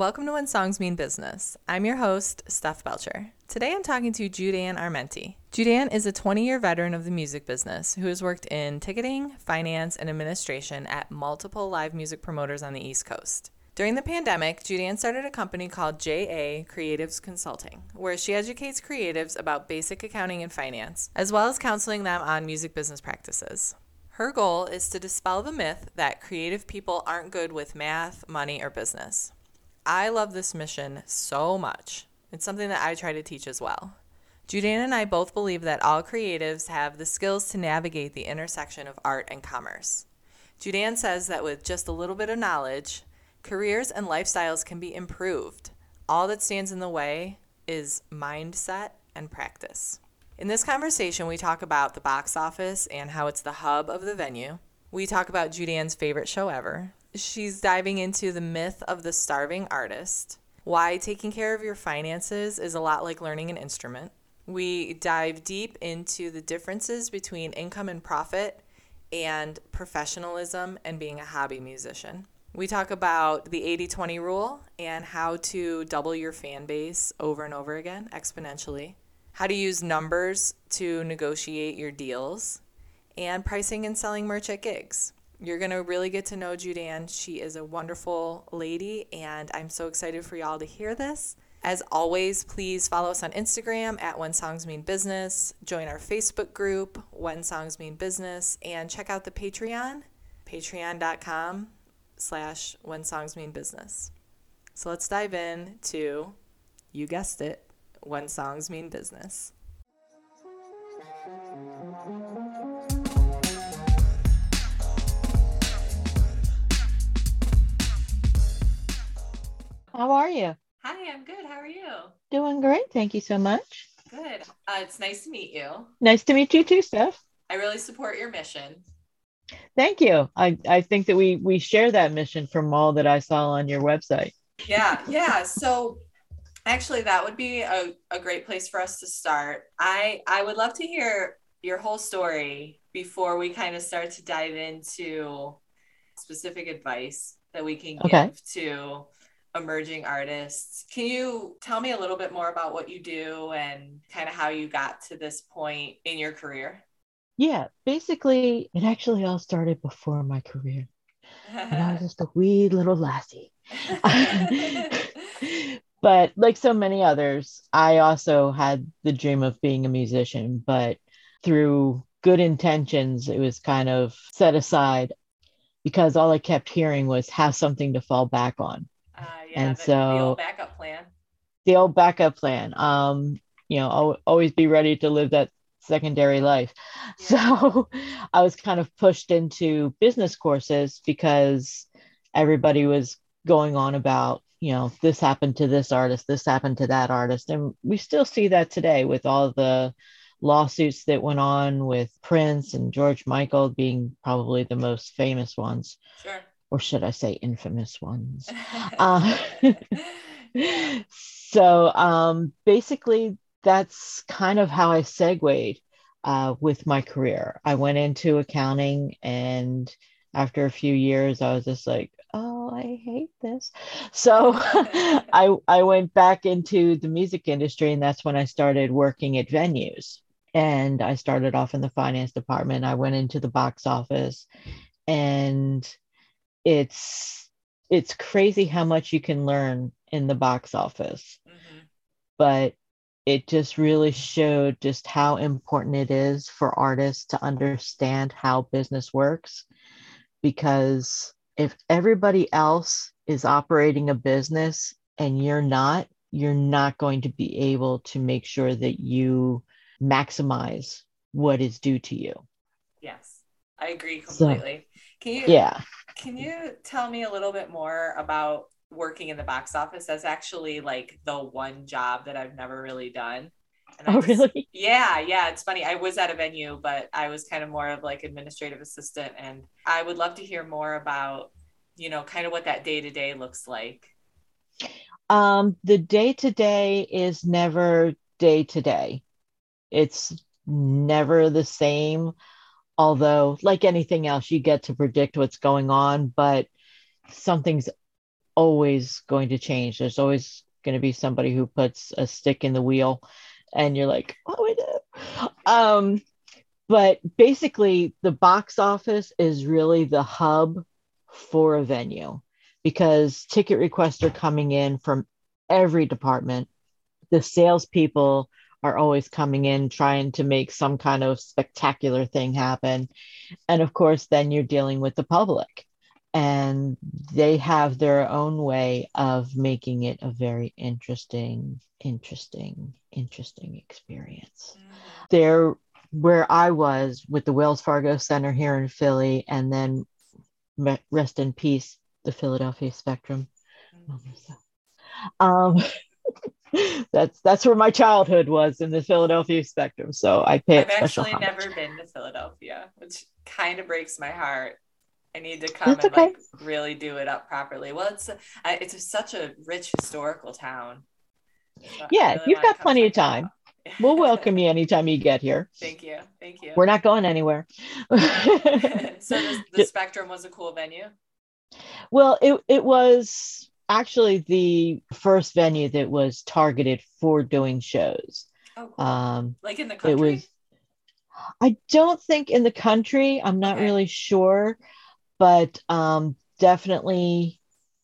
Welcome to When Songs Mean Business. I'm your host, Steph Belcher. Today I'm talking to Judan Armenti. Judan is a 20 year veteran of the music business who has worked in ticketing, finance, and administration at multiple live music promoters on the East Coast. During the pandemic, Judan started a company called JA Creatives Consulting, where she educates creatives about basic accounting and finance, as well as counseling them on music business practices. Her goal is to dispel the myth that creative people aren't good with math, money, or business. I love this mission so much. It's something that I try to teach as well. Judan and I both believe that all creatives have the skills to navigate the intersection of art and commerce. Judan says that with just a little bit of knowledge, careers and lifestyles can be improved. All that stands in the way is mindset and practice. In this conversation, we talk about the box office and how it's the hub of the venue. We talk about Judan's favorite show ever. She's diving into the myth of the starving artist, why taking care of your finances is a lot like learning an instrument. We dive deep into the differences between income and profit and professionalism and being a hobby musician. We talk about the 80 20 rule and how to double your fan base over and over again exponentially, how to use numbers to negotiate your deals, and pricing and selling merch at gigs. You're going to really get to know Judan. She is a wonderful lady, and I'm so excited for y'all to hear this. As always, please follow us on Instagram at When Songs Mean Business, join our Facebook group, When Songs Mean Business, and check out the Patreon, patreon.com slash When Songs Mean Business. So let's dive in to, you guessed it, When Songs Mean Business. How are you? Hi, I'm good. How are you? Doing great. Thank you so much. Good. Uh, it's nice to meet you. Nice to meet you too, Steph. I really support your mission. Thank you. I, I think that we we share that mission from all that I saw on your website. Yeah, yeah. So actually that would be a, a great place for us to start. I I would love to hear your whole story before we kind of start to dive into specific advice that we can give to emerging artists. Can you tell me a little bit more about what you do and kind of how you got to this point in your career? Yeah, basically, it actually all started before my career. And I was just a wee little lassie. but like so many others, I also had the dream of being a musician, but through good intentions, it was kind of set aside because all I kept hearing was have something to fall back on. Uh, yeah, And the, the so- old backup plan. the old backup plan. Um, you know, always be ready to live that secondary life. So I was kind of pushed into business courses because everybody was going on about, you know, this happened to this artist, this happened to that artist. And we still see that today with all the lawsuits that went on with Prince and George Michael being probably the most famous ones, Sure. Or should I say infamous ones. Uh, so um, basically, that's kind of how I segued uh, with my career. I went into accounting, and after a few years, I was just like, "Oh, I hate this." So I I went back into the music industry, and that's when I started working at venues. And I started off in the finance department. I went into the box office, and it's it's crazy how much you can learn in the box office Mhm. but it just really showed just how important it is for artists to understand how business works because if everybody else is operating a business and you're not you're not going to be able to make sure that you maximize what is due to you Yes, I agree So- completely. can you yeah can you tell me a little bit more about working in the box office? That's actually like the one job that I've never really done. And I oh just- really Yeah, yeah, it's funny. I was at a venue, but I was kind of more of like administrative assistant and I would love to hear more about, you know, kind of what that day to day looks like. Um, the day to day is never day to day. It's never the same. Although, like anything else, you get to predict what's going on, but something's always going to change. There's always going to be somebody who puts a stick in the wheel and you're like, we? Um, but basically, the box office is really the hub for a venue because ticket requests are coming in from every department. The salespeople are always coming in trying to make some kind of spectacular thing happen. And of course, then you're dealing with the public, and they have their own way of making it a very interesting, interesting, interesting experience. Mm-hmm. There, where I was with the Wells Fargo Center here in Philly, and then rest in peace, the Philadelphia Spectrum. Mm-hmm. Um, that's that's where my childhood was in the Philadelphia Spectrum. So I pay. I've actually homage. never been to Philadelphia, which kind of breaks my heart. I need to come that's and okay. like really do it up properly. Well, it's a, it's a, such a rich historical town. So yeah, really you've got plenty of time. we'll welcome you anytime you get here. Thank you. Thank you. We're not going anywhere. so the, the Spectrum was a cool venue. Well, it it was actually the first venue that was targeted for doing shows. Oh, cool. Um, like in the country? It was, I don't think in the country. I'm not okay. really sure, but um, definitely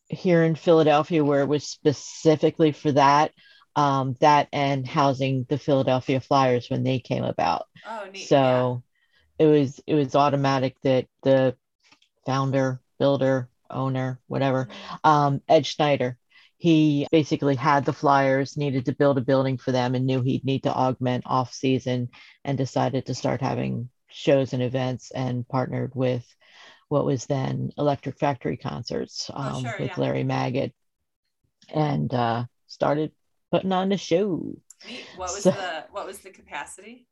here in Philadelphia, where it was specifically for that. Um, that and housing the Philadelphia Flyers when they came about. Oh, neat. So yeah. it was it was automatic that the founder, builder, owner, whatever, um, Ed Snider. He basically had the Flyers, needed to build a building for them, and knew he'd need to augment off season, and decided to start having shows and events, and partnered with what was then Electric Factory concerts oh, um, oh, sure, with yeah. Larry Magid, and uh, started putting on the show. What was so, the what was the capacity?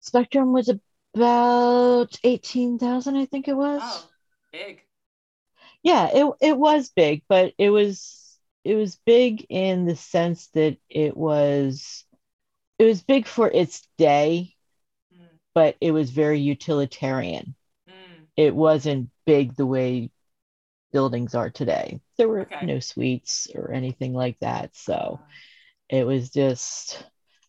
Spectrum was about eighteen thousand, I think it was. Oh, big yeah it, it was big but it was it was big in the sense that it was it was big for its day mm. but it was very utilitarian. Mm. it wasn't big the way buildings are today. There were okay. no suites or anything like that so it was just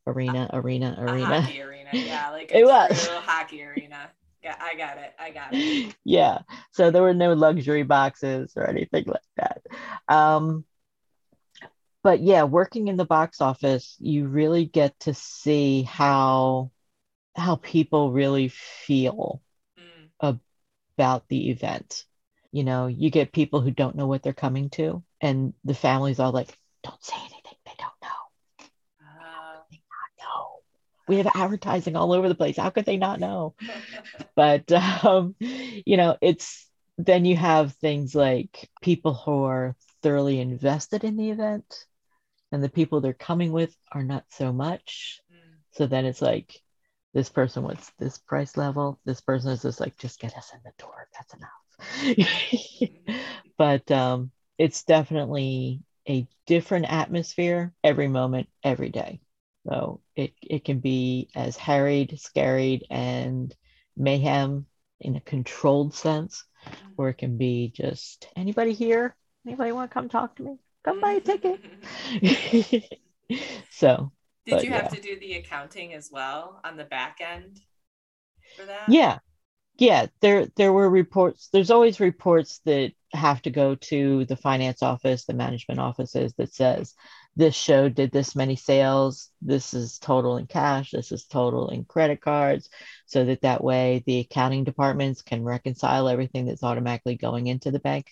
arena arena arena. hockey arena. Yeah like it was. a hockey arena I got it. I got it. yeah. So there were no luxury boxes or anything like that. Um, but yeah, working in the box office, you really get to see how how people really feel mm. about the event. You know, you get people who don't know what they're coming to, and the families all like, "Don't say anything." We have advertising all over the place. How could they not know? but um, you know, it's then you have things like people who are thoroughly invested in the event, and the people they're coming with are not so much. Mm. So then it's like this person wants this price level. This person is just like, just get us in the door. That's enough. but um, it's definitely a different atmosphere every moment, every day. So it, it can be as harried, scaried, and mayhem in a controlled sense, or it can be just anybody here? Anybody want to come talk to me? Come buy a ticket. so did you have yeah. to do the accounting as well on the back end for that? Yeah. Yeah, there there were reports. There's always reports that have to go to the finance office, the management offices that says this show did this many sales this is total in cash this is total in credit cards so that that way the accounting departments can reconcile everything that's automatically going into the bank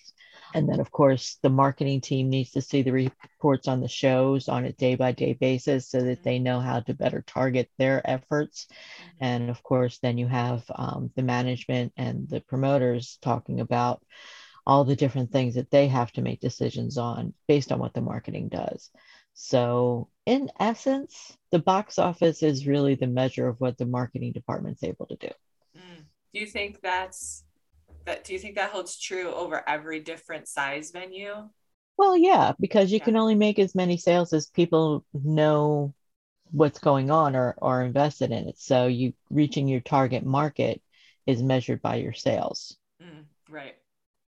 and then of course the marketing team needs to see the reports on the shows on a day by day basis so that they know how to better target their efforts mm-hmm. and of course then you have um, the management and the promoters talking about all the different things that they have to make decisions on based on what the marketing does. So, in essence, the box office is really the measure of what the marketing department's able to do. Mm. Do you think that's that? Do you think that holds true over every different size venue? Well, yeah, because you yeah. can only make as many sales as people know what's going on or are invested in it. So, you reaching your target market is measured by your sales. Mm, right.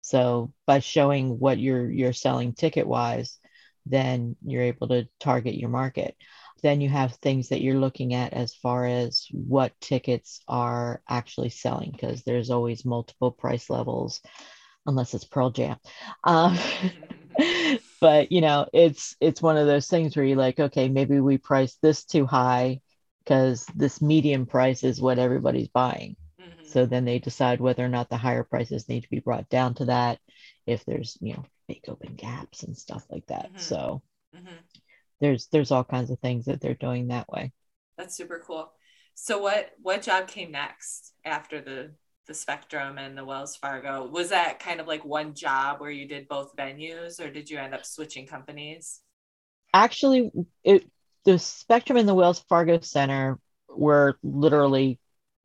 So by showing what you're you're selling ticket wise, then you're able to target your market. Then you have things that you're looking at as far as what tickets are actually selling, because there's always multiple price levels, unless it's Pearl Jam. Um, but you know, it's it's one of those things where you're like, okay, maybe we price this too high because this medium price is what everybody's buying. So then they decide whether or not the higher prices need to be brought down to that if there's, you know, make open gaps and stuff like that. Mm-hmm. So mm-hmm. there's there's all kinds of things that they're doing that way. That's super cool. So what what job came next after the the Spectrum and the Wells Fargo? Was that kind of like one job where you did both venues or did you end up switching companies? Actually, it the Spectrum and the Wells Fargo Center were literally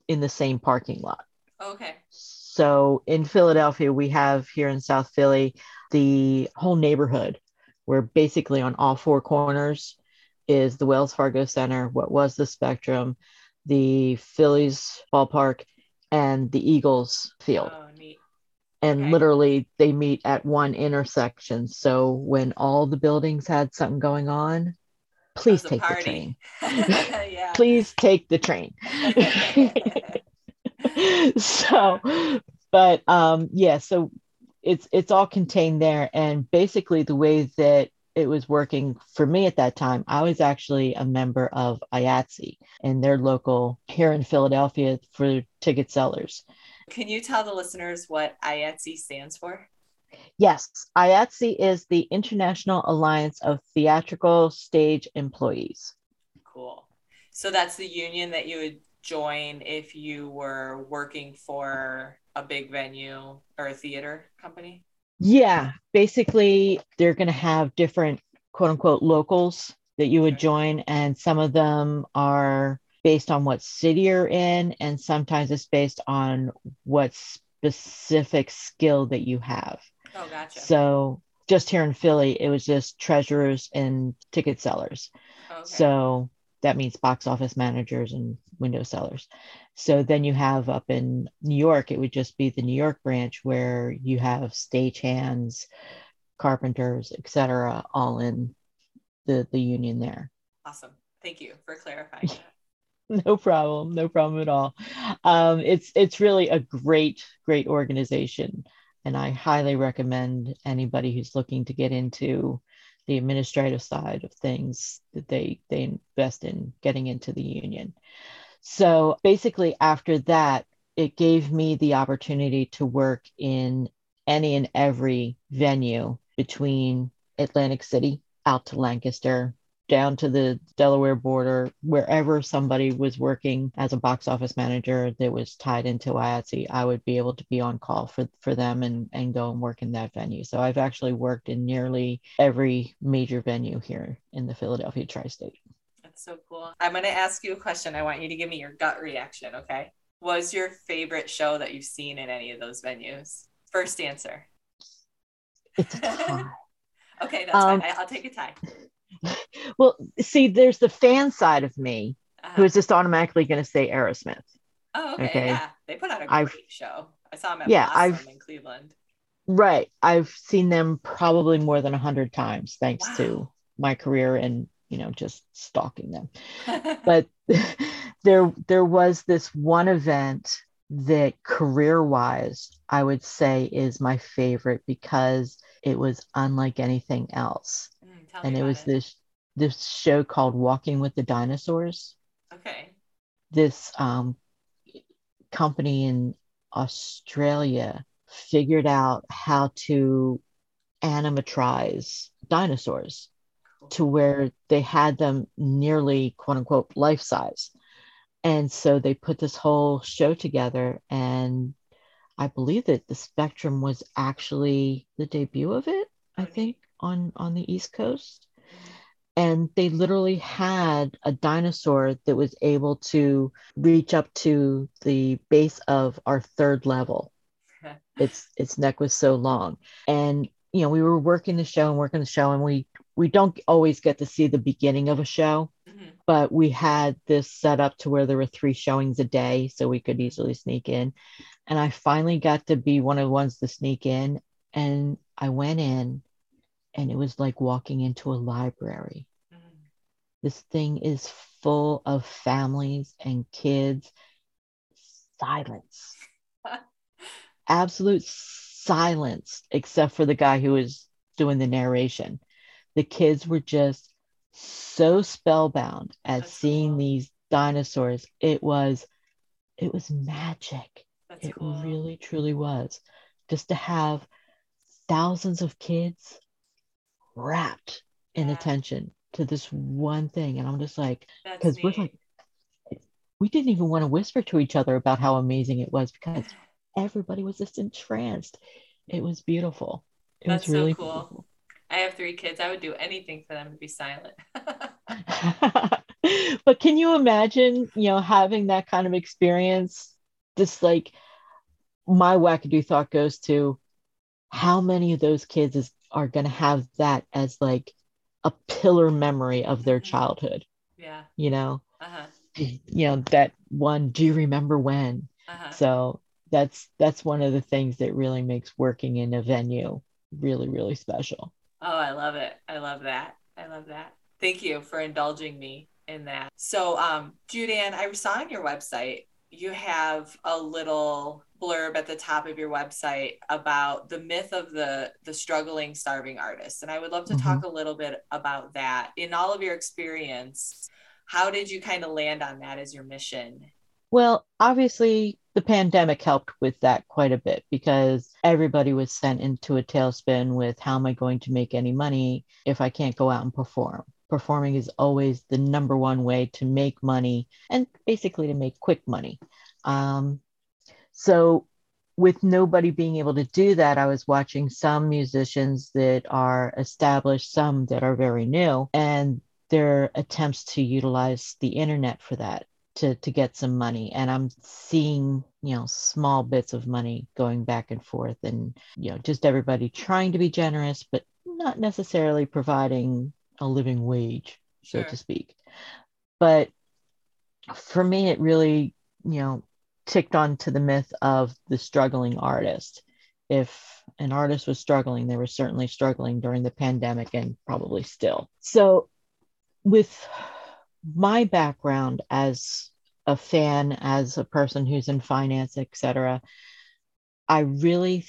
in the same parking lot. Okay. So in Philadelphia, we have here in South Philly the whole neighborhood where basically on all four corners is the Wells Fargo Center, what was the Spectrum, the Phillies ballpark, and the Eagles field. Oh, and okay. literally they meet at one intersection. So when all the buildings had something going on, please take the train. please take the train. so, but um, yeah, so it's it's all contained there, and basically the way that it was working for me at that time, I was actually a member of IATSE and their local here in Philadelphia for ticket sellers. Can you tell the listeners what IATSE stands for? Yes, IATSE is the International Alliance of Theatrical Stage Employees. Cool. So that's the union that you would join if you were working for a big venue or a theater company? Yeah, basically, they're going to have different quote unquote locals that you would join, and some of them are based on what city you're in, and sometimes it's based on what specific skill that you have. Oh, gotcha. So just here in Philly, it was just treasurers and ticket sellers. Okay. So that means box office managers and window sellers. So then you have up in New York, it would just be the New York branch where you have stagehands, carpenters, etc., all in the the union there. Awesome. Thank you for clarifying. no problem. No problem at all. Um, it's it's really a great great organization and I highly recommend anybody who's looking to get into the administrative side of things that they they invest in getting into the union. So basically after that it gave me the opportunity to work in any and every venue between Atlantic City out to Lancaster down to the Delaware border, wherever somebody was working as a box office manager that was tied into IATSE, I would be able to be on call for, for them and, and go and work in that venue. So I've actually worked in nearly every major venue here in the Philadelphia tri state. That's so cool. I'm going to ask you a question. I want you to give me your gut reaction, okay? Was your favorite show that you've seen in any of those venues? First answer. It's a tie. okay, that's um, fine. I'll take a tie well, see, there's the fan side of me uh-huh. who is just automatically going to say Aerosmith. Oh, okay. okay? Yeah, they put out a great I've, show. I saw them at yeah, I've, in Cleveland. Right. I've seen them probably more than a hundred times, thanks wow. to my career and you know just stalking them. but there there was this one event that career wise I would say is my favorite because it was unlike anything else. Mm, and it was it. this this show called Walking with the Dinosaurs. Okay. This um, company in Australia figured out how to animatrize dinosaurs cool. to where they had them nearly quote unquote life size. And so they put this whole show together and I believe that the Spectrum was actually the debut of it, I think, on on the East Coast and they literally had a dinosaur that was able to reach up to the base of our third level its its neck was so long and you know we were working the show and working the show and we we don't always get to see the beginning of a show, Mhm. but we had this set up to where there were three showings a day, so we could easily sneak in. And I finally got to be one of the ones to sneak in. And I went in, and it was like walking into a library. Mhm. This thing is full of families and kids. Silence. Absolute silence, except for the guy who was doing the narration. The kids were just so spellbound at That's seeing cool. these dinosaurs. It was it was magic. That's It cool. really truly was. Just to have thousands of kids wrapped in Yeah, attention to this one thing. And I'm just like, because we're like, we didn't even want to whisper to each other about how amazing it was because everybody was just entranced. It was beautiful. It That's was so really cool. I have three kids. I would do anything for them to be silent. but can you imagine, you know, having that kind of experience? Just like my wackadoo thought goes to how many of those kids is, are going to have that as like a pillar memory of their Mhm. childhood, Yeah. you know? Uh-huh. You know, that one, do you remember when? Uh-huh. So that's that's one of the things that really makes working in a venue really, really special. Oh, I love it. I love that. I love that. Thank you for indulging me in that. So, um, Judan, I saw on your website you have a little blurb at the top of your website about the myth of the the struggling starving artist. And i would love to talk mm-hmm. a little bit about that. In all of your experience how did you kind of land on that as your mission? Well, obviously, the pandemic helped with that quite a bit because everybody was sent into a tailspin with how am I going to make any money if I can't go out and perform? Performing is always the number one way to make money and basically to make quick money. Um, so, with nobody being able to do that, I was watching some musicians that are established, some that are very new, and their attempts to utilize the internet for that to to get some money and i'm seeing you know small bits of money going back and forth and you know just everybody trying to be generous but not necessarily providing a living wage so Sure. to speak but for me it really you know ticked on to the myth of the struggling artist if an artist was struggling they were certainly struggling during the pandemic and probably still so with my background as a fan, as a person who's in finance, etc., I really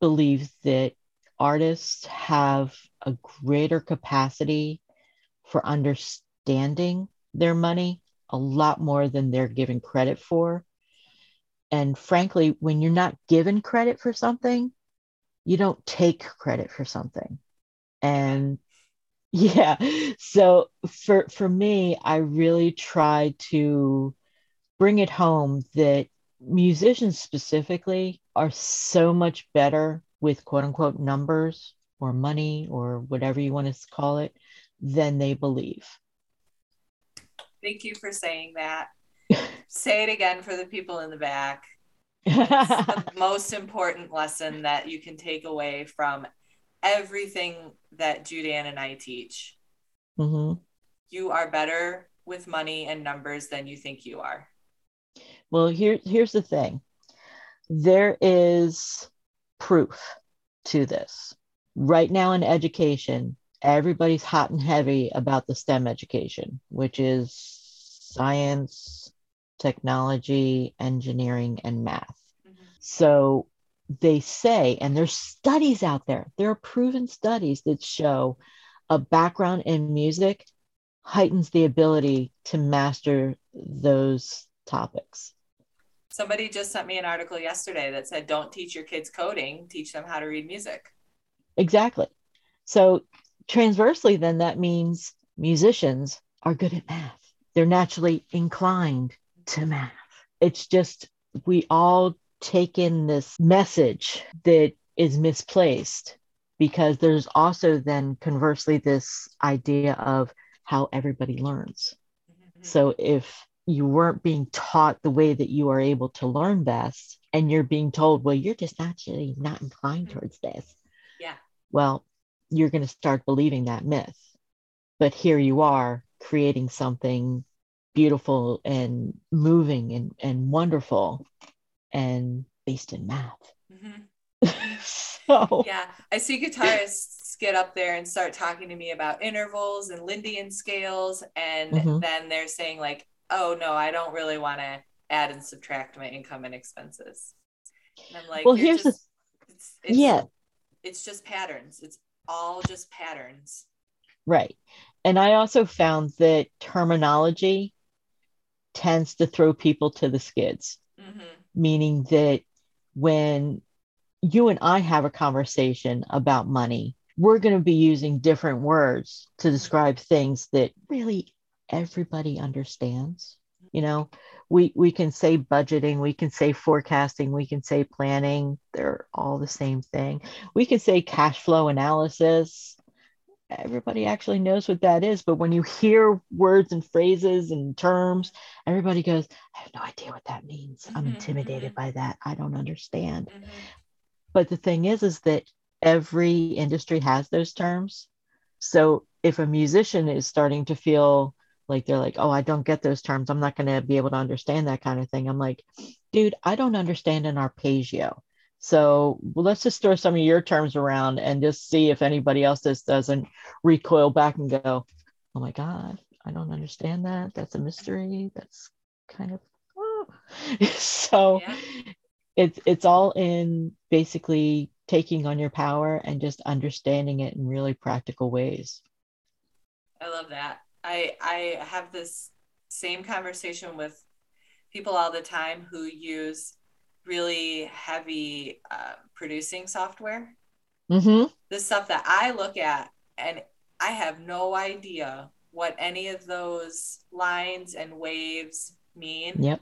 believe that artists have a greater capacity for understanding their money a lot more than they're given credit for. And frankly, when you're not given credit for something, you don't take credit for something. And yeah. So for for me, I really try to bring it home that musicians specifically are so much better with quote unquote numbers or money or whatever you want to call it then they believe. thank you for saying that say it again for the people in the back the most important lesson that you can take away from everything that Judan and I teach. hmm You are better with money and numbers than you think you are. Well, here here's the thing. There is proof to this. Right now in education, everybody's hot and heavy about the STEM education, which is science, technology, engineering, and math. Mm-hmm. So they say, and there's studies out there, there are proven studies that show a background in music heightens the ability to master those topics. Somebody just sent me an article yesterday that said, don't teach your kids coding, teach them how to read music. Exactly. So transversely, then that means musicians are good at math. They're naturally inclined to math. It's just we all take in this message that is misplaced because there's also then conversely this idea of how everybody learns. So if you weren't being taught the way that you are able to learn best, and you're being told, well, you're just naturally not inclined Mhm. towards this. Well, you're going to start believing that myth. But here you are creating something beautiful and moving and, and wonderful and based in math. Mm-hmm. so yeah, I see guitarists get up there and start talking to me about intervals and Lydian scales, and mm-hmm. then they're saying like, "Oh no, I don't really want to add and subtract my income and expenses." And I'm like, "Well, here's just, the it's, it's, yeah, it's just patterns. It's all just patterns." Right, and I also found that terminology tends to throw people to the skids, mm-hmm. meaning that when you and I have a conversation about money, we're going to be using different words to describe things that really everybody understands. You know, we we can say budgeting, we can say forecasting, we can say planning. They're all the same thing. We can say cash flow analysis everybody actually knows what that is. But when you hear words and phrases and terms, everybody goes, I have no idea what that means. Mm-hmm, I'm intimidated mm-hmm. by that. I don't understand. Mm-hmm. But the thing is, is that every industry has those terms. So if a musician is starting to feel like they're like, oh, I don't get those terms, I'm not going to be able to understand that kind of thing. I'm like, dude, I don't understand an arpeggio. So well, let's just throw some of your terms around and just see if anybody else just doesn't recoil back and go, oh my God, I don't understand that. That's a mystery. That's kind of oh. so yeah. it's it's all in basically taking on your power and just understanding it in really practical ways. I love that. I I have this same conversation with people all the time who use really heavy uh, producing software. Mm-hmm. The stuff that I look at, and I have no idea what any of those lines and waves mean. Yep.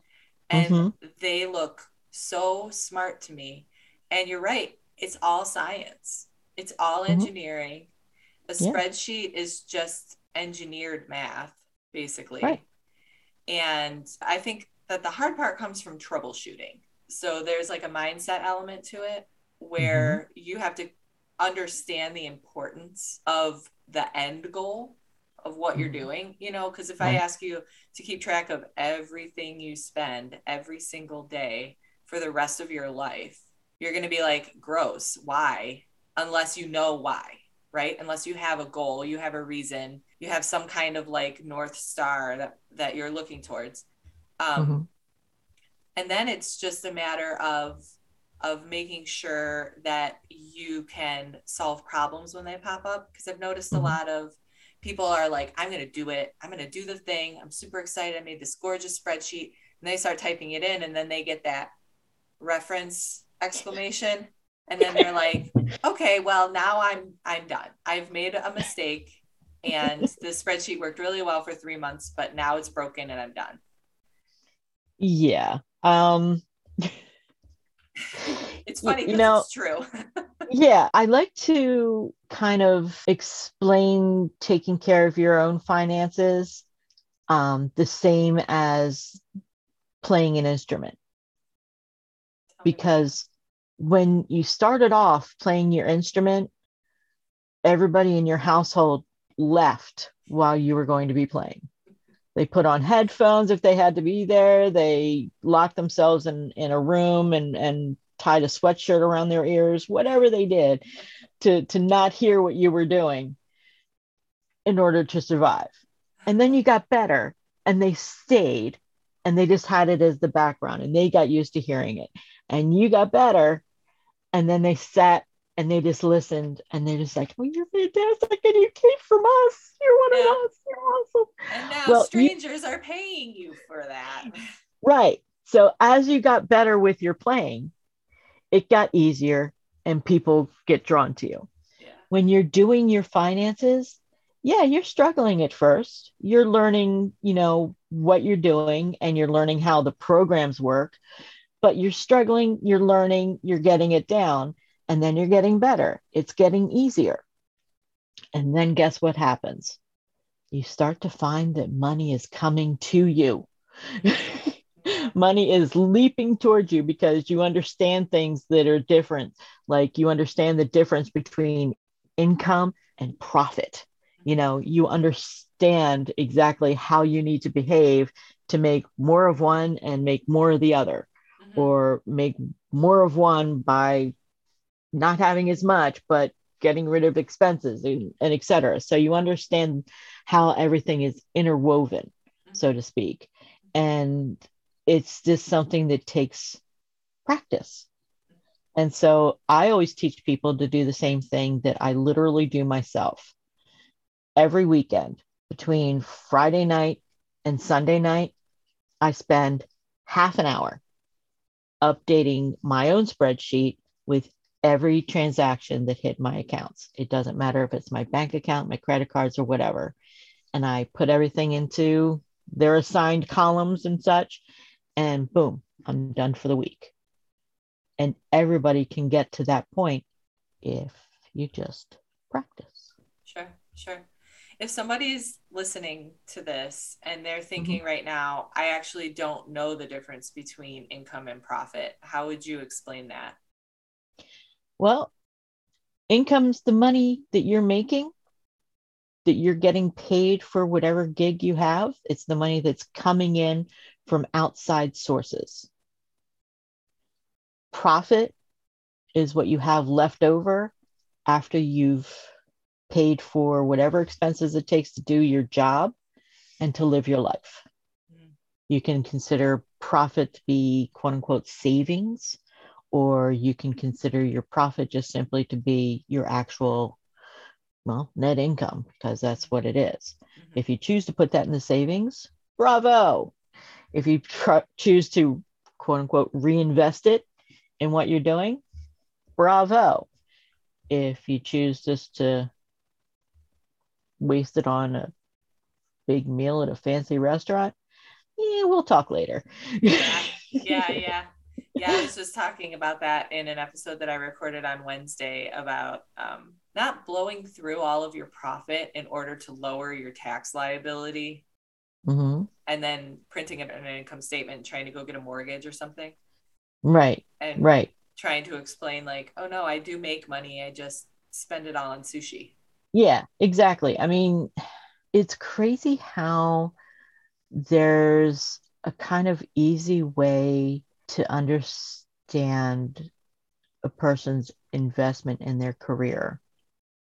And mm-hmm. they look so smart to me. And you're right, it's all science, it's all mm-hmm. engineering. A spreadsheet is just engineered math, basically. Right. And I think that the hard part comes from troubleshooting so there's like a mindset element to it where mm-hmm. you have to understand the importance of the end goal of what you're mm-hmm. doing you know because if right. i ask you to keep track of everything you spend every single day for the rest of your life you're going to be like gross why unless you know why right unless you have a goal you have a reason you have some kind of like north star that that you're looking towards. Um, mm-hmm. and then it's just a matter of of making sure that you can solve problems when they pop up. Because i've noticed mm-hmm. a lot of people are like i'm going to do it. I'm going to do the thing. I'm super excited. I made this gorgeous spreadsheet. And they start typing it in and then they get that reference exclamation. And then they're like okay well now i'm i'm done. I've made a mistake and the spreadsheet worked really well for three months but now it's broken and i'm done. Yeah um, it's funny you know it's true. Yeah i like to kind of explain taking care of your own finances um, the same as playing an instrument. Because when you started off playing your instrument everybody in your household left while you were going to be playing. They put on headphones if they had to be there. They locked themselves in in a room and and tied a sweatshirt around their ears whatever they did to to not hear what you were doing in order to survive. And then you got better and they stayed and they just had it as the background and they got used to hearing it. And you got better and then they sat and they just listened and they're just like, "Oh, you're fantastic, and you came from us. You're one yeah. of us. You're awesome." And now well, strangers you, are paying you for that. Right. So as you got better with your playing, it got easier, and people get drawn to you. Yeah. When you're doing your finances, yeah, you're struggling at first. You're learning, you know, what you're doing, and you're learning how the programs work. But you're struggling. You're learning. You're getting it down and then you're getting better. It's getting easier. And then guess what happens? You start to find that money is coming to you. money is leaping towards you because you understand things that are different. Like you understand the difference between income and profit. You know, you understand exactly how you need to behave to make more of one and make more of the other, mm-hmm. or make more of one by not having as much, but getting rid of expenses and, and et cetera. So you understand how everything is interwoven, mm-hmm. so to speak. And it's just something that takes practice. And so I always teach people to do the same thing that I literally do myself every weekend between Friday night and Sunday night. I spend half an hour updating my own spreadsheet with every transaction that hit my accounts. It doesn't matter if it's my bank account, my credit cards, or whatever. And I put everything into their assigned columns and such. And boom, I'm done for the week. And everybody can get to that point if you just practice. Sure, sure. If somebody's listening to this and they're thinking mm-hmm. right now, I actually don't know the difference between income and profit, how would you explain that? Well, income's the money that you're making, that you're getting paid for whatever gig you have. It's the money that's coming in from outside sources profit is what you have left over after you've paid for whatever expenses it takes to do your job and to live your life. Mm. You can consider profit to be quote unquote savings, or you can consider your profit just simply to be your actual, well, net income, because that's what it is. Mm-hmm. If you choose to put that in the savings, bravo. If you tr- choose to quote unquote reinvest it, in what you're doing, bravo. If you choose just to waste it on a big meal at a fancy restaurant, yeah, we'll talk later. yeah, yeah, yeah. Yeah, I was just talking about that in an episode that I recorded on Wednesday about um, not blowing through all of your profit in order to lower your tax liability mm-hmm. and then printing an income statement, trying to go get a mortgage or something. Right. And right. Trying to explain, like, oh no, I do make money. I just spend it all on sushi. Yeah, exactly. I mean, it's crazy how there's a kind of easy way to understand a person's investment in their career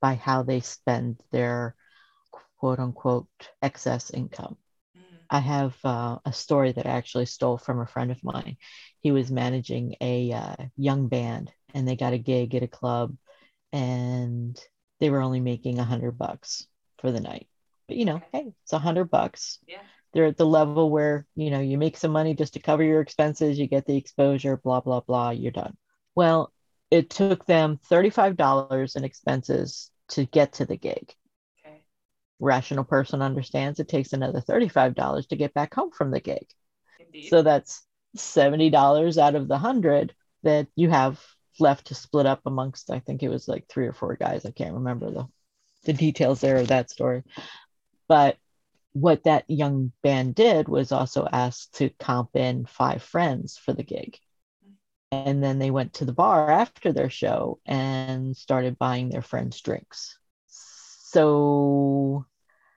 by how they spend their quote unquote excess income. I have uh, a story that I actually stole from a friend of mine. He was managing a uh, young band, and they got a gig at a club, and they were only making a hundred bucks for the night. But you know, hey, it's a hundred bucks. Yeah. They're at the level where you know you make some money just to cover your expenses, you get the exposure, blah blah blah. You're done. Well, it took them thirty-five dollars in expenses to get to the gig okay. rational person understands it takes another $35 to get back home from the gig. Indeed. So that's $70 out of the 100 that you have left to split up amongst I think it was like three or four guys. I can't remember the the details there of that story. But what that young band did was also asked to comp in five friends for the gig. And then they went to the bar after their show and started buying their friends drinks. So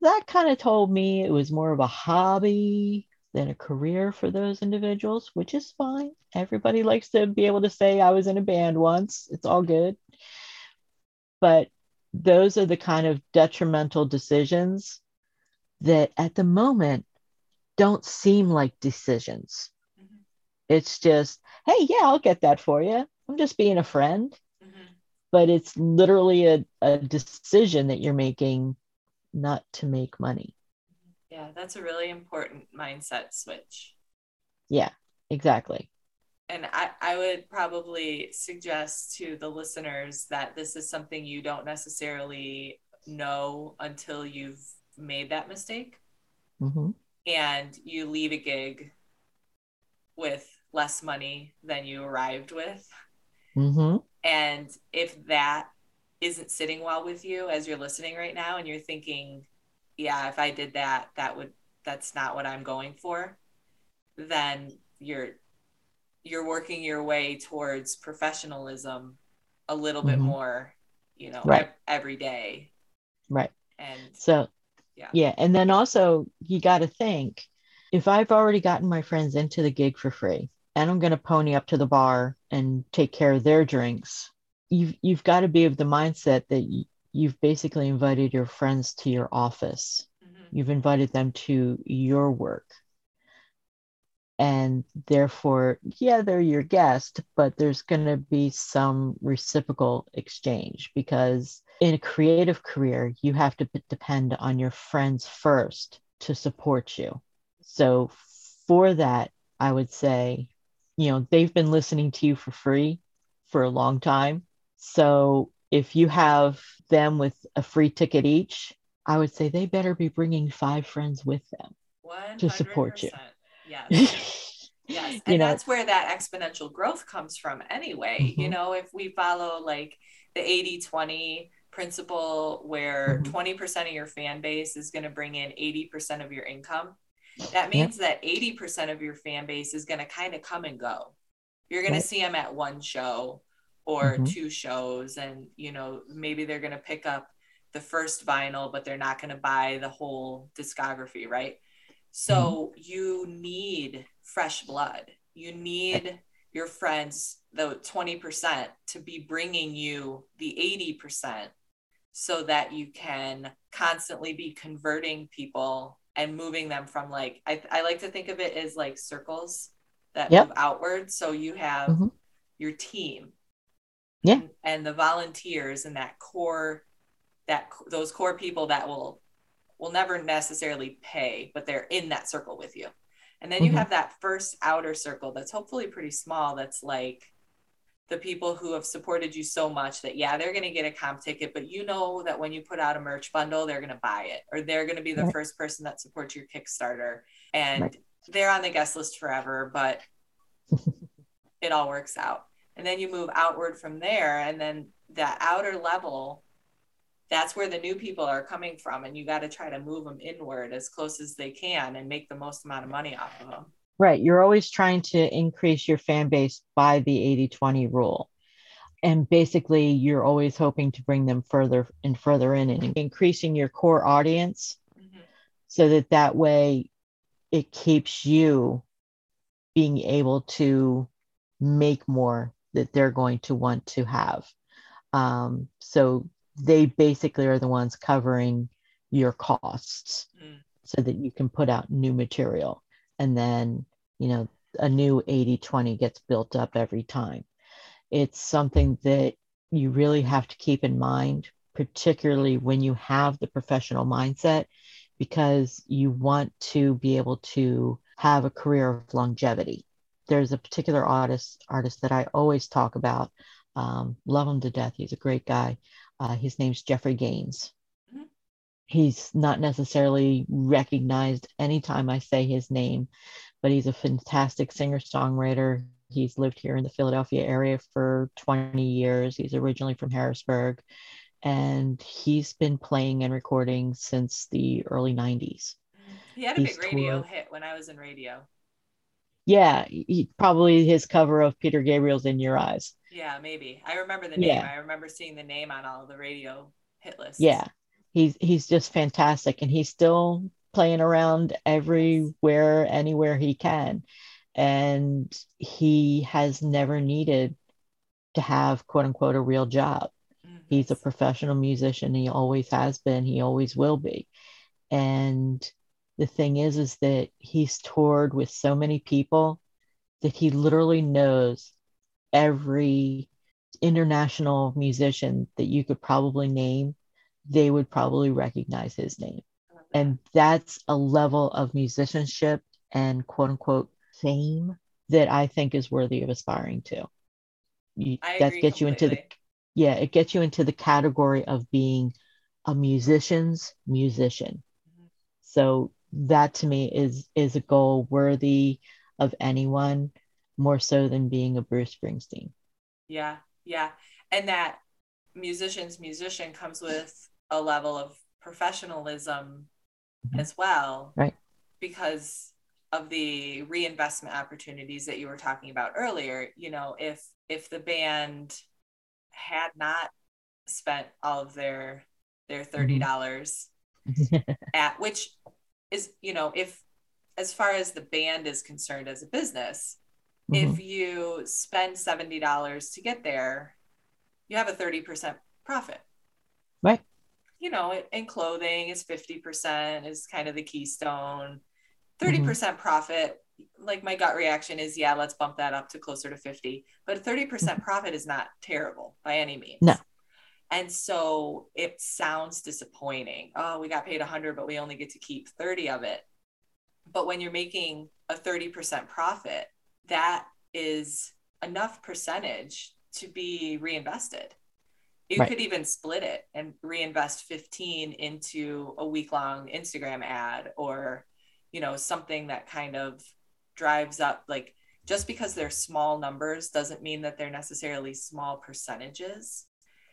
that kind of told me it was more of a hobby than a career for those individuals, which is fine. Everybody likes to be able to say, I was in a band once. It's all good. But those are the kind of detrimental decisions that at the moment don't seem like decisions. Mm-hmm. It's just, hey, yeah, I'll get that for you. I'm just being a friend but it's literally a, a decision that you're making not to make money. Yeah, that's a really important mindset switch. Yeah, exactly. And I, I would probably suggest to the listeners that this is something you don't necessarily know until you've made that mistake. Mm-hmm. And you leave a gig with less money than you arrived with. Mm-hmm. And if that isn't sitting well with you as you're listening right now and you're thinking, yeah, if I did that, that would that's not what I'm going for, then you're you're working your way towards professionalism a little mm-hmm. bit more you know, Right. every day. Right. And So, Yeah. yeah. And then also, you got to think if I've already gotten my friends into the gig for free and I'm going to pony up to the bar and take care of their drinks, you've, you've got to be of the mindset that you've basically invited your friends to your office. Mhm. You've invited them to your work. And therefore, yeah, they're your guest, but there's going to be some reciprocal exchange because in a creative career, you have to depend on your friends first to support you. So, for that, I would say, you know, they've been listening to you for free for a long time. So, if you have them with a free ticket each, I would say they better be bringing five friends with them. To support you. 100%. Yes. Yes. You And know- that's where that exponential growth comes from anyway. You Mhm. know, if we follow like the 80 20 principle, where Mhm. 20% of your fan base is going to bring in 80% of your income, that means that 80% of your fan base is going to kind of come and go. You're going Right. to see them at one show or Mhm. two shows, and, you know, maybe they're going to pick up the first vinyl, but they're not going to buy the whole discography, right? So you need fresh blood. You need your friends, the 20%, to be bringing you the 80% so that you can constantly be converting people and moving them from like, I, I like to think of it as like circles that Yep. move outward. So you have Mhm. your team. Yeah. And, and the volunteers and that core that those core people that will will never necessarily pay, but they're in that circle with you. And then you Mhm. have that first outer circle that's hopefully pretty small. That's like the people who have supported you so much that, yeah, they're going to get a comp ticket, but you know that when you put out a merch bundle, they're going to buy it or they're going to be the Right. first person that supports your Kickstarter. And Right. they're on the guest list forever, but it all works out. And then you move outward from there. And then that outer level, that's where the new people are coming from. And you got to try to move them inward as close as they can and make the most amount of money off of them. Right. You're always trying to increase your fan base by the 80 20 rule. And basically, you're always hoping to bring them further and further in and increasing your core audience Mhm. so that that way it keeps you being able to make more that they're going to want to have. Um, so they basically are the ones covering your costs Mm. so that you can put out new material. And then, you know, a new 80 20 gets built up every time. It's something that you really have to keep in mind, particularly when you have the professional mindset, because you want to be able to have a career of longevity. There's a particular artist artist that I always talk about. Um, love him to death. He's a great guy. Uh, his name's Jeffrey Gaines. Mhm. He's not necessarily recognized anytime I say his name, but he's a fantastic singer songwriter. He's lived here in the Philadelphia area for 20 years. He's originally from Harrisburg, and he's been playing and recording since the early 90s. He had a He's big radio toured- hit when I was in radio. Yeah, he, probably his cover of Peter Gabriel's In Your Eyes. Yeah, maybe. I remember the name. Yeah. I remember seeing the name on all the radio hit lists. Yeah, he's he's just fantastic, and he's still playing around everywhere, anywhere he can, and he has never needed to have quote unquote a real job. Mhm. He's a professional musician. He always has been. He always will be. And the thing is, is that he's toured with so many people that he literally knows every international musician that you could probably name. They would probably recognize his name. I love that. And that's a level of musicianship and quote unquote fame that I think is worthy of aspiring to. You, that gets you into the yeah, it gets you into the category of being a musician's musician. Mhm. So that to me is is a goal worthy of anyone more so than being a Bruce Springsteen. Yeah, yeah. And that musician's musician comes with a level of professionalism Mhm. as well. Right. Because of the reinvestment opportunities that you were talking about earlier, you know, if if the band had not spent all of their their thirty Mm-hmm. dollars at which is you know if as far as the band is concerned as a business Mhm. if you spend $70 to get there you have a 30% profit Right. You know and clothing is 50% is kind of the keystone. Mm-hmm. 30% profit like my gut reaction is yeah let's bump that up to closer to 50 but 30% mm-hmm. profit is not terrible by any means. No. and so it sounds disappointing. Oh we got paid 100 but we only get to keep 30 of it. But when you're making a 30% profit that is enough percentage to be reinvested you Right. could even split it and reinvest 15 into a week long instagram ad or you know something that kind of drives up like just because they're small numbers doesn't mean that they're necessarily small percentages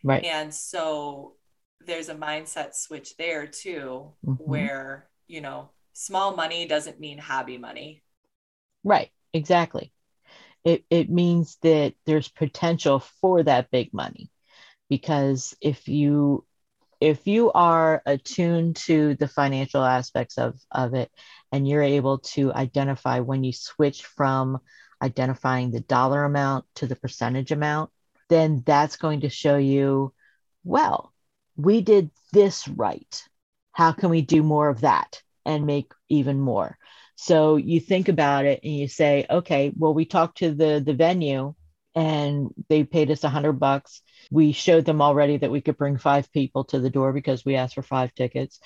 right. and so there's a mindset switch there too Mhm. where you know small money doesn't mean hobby money Right, exactly. It it means that there's potential for that big money because if you if you are attuned to the financial aspects of of it and you're able to identify when you switch from identifying the dollar amount to the percentage amount, then that's going to show you, well, we did this right. How can we do more of that and make even more? So you think about it and you say, okay, well, we talked to the the venue and they paid us a hundred bucks. We showed them already that we could bring five people to the door because we asked for five tickets.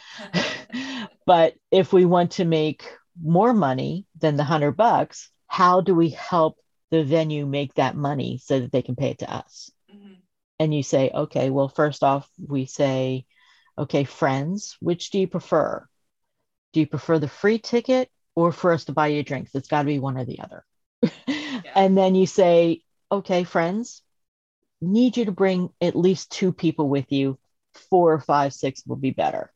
but if we want to make more money than the hundred bucks, how do we help the venue make that money so that they can pay it to us? Mhm. And you say, okay, well, first off, we say, okay, friends, which do you prefer? Do you prefer the free ticket or for us to buy you drinks? It's got to be one or the other. And then you say, okay, friends, need you to bring at least two people with you. Four or five, six will be better.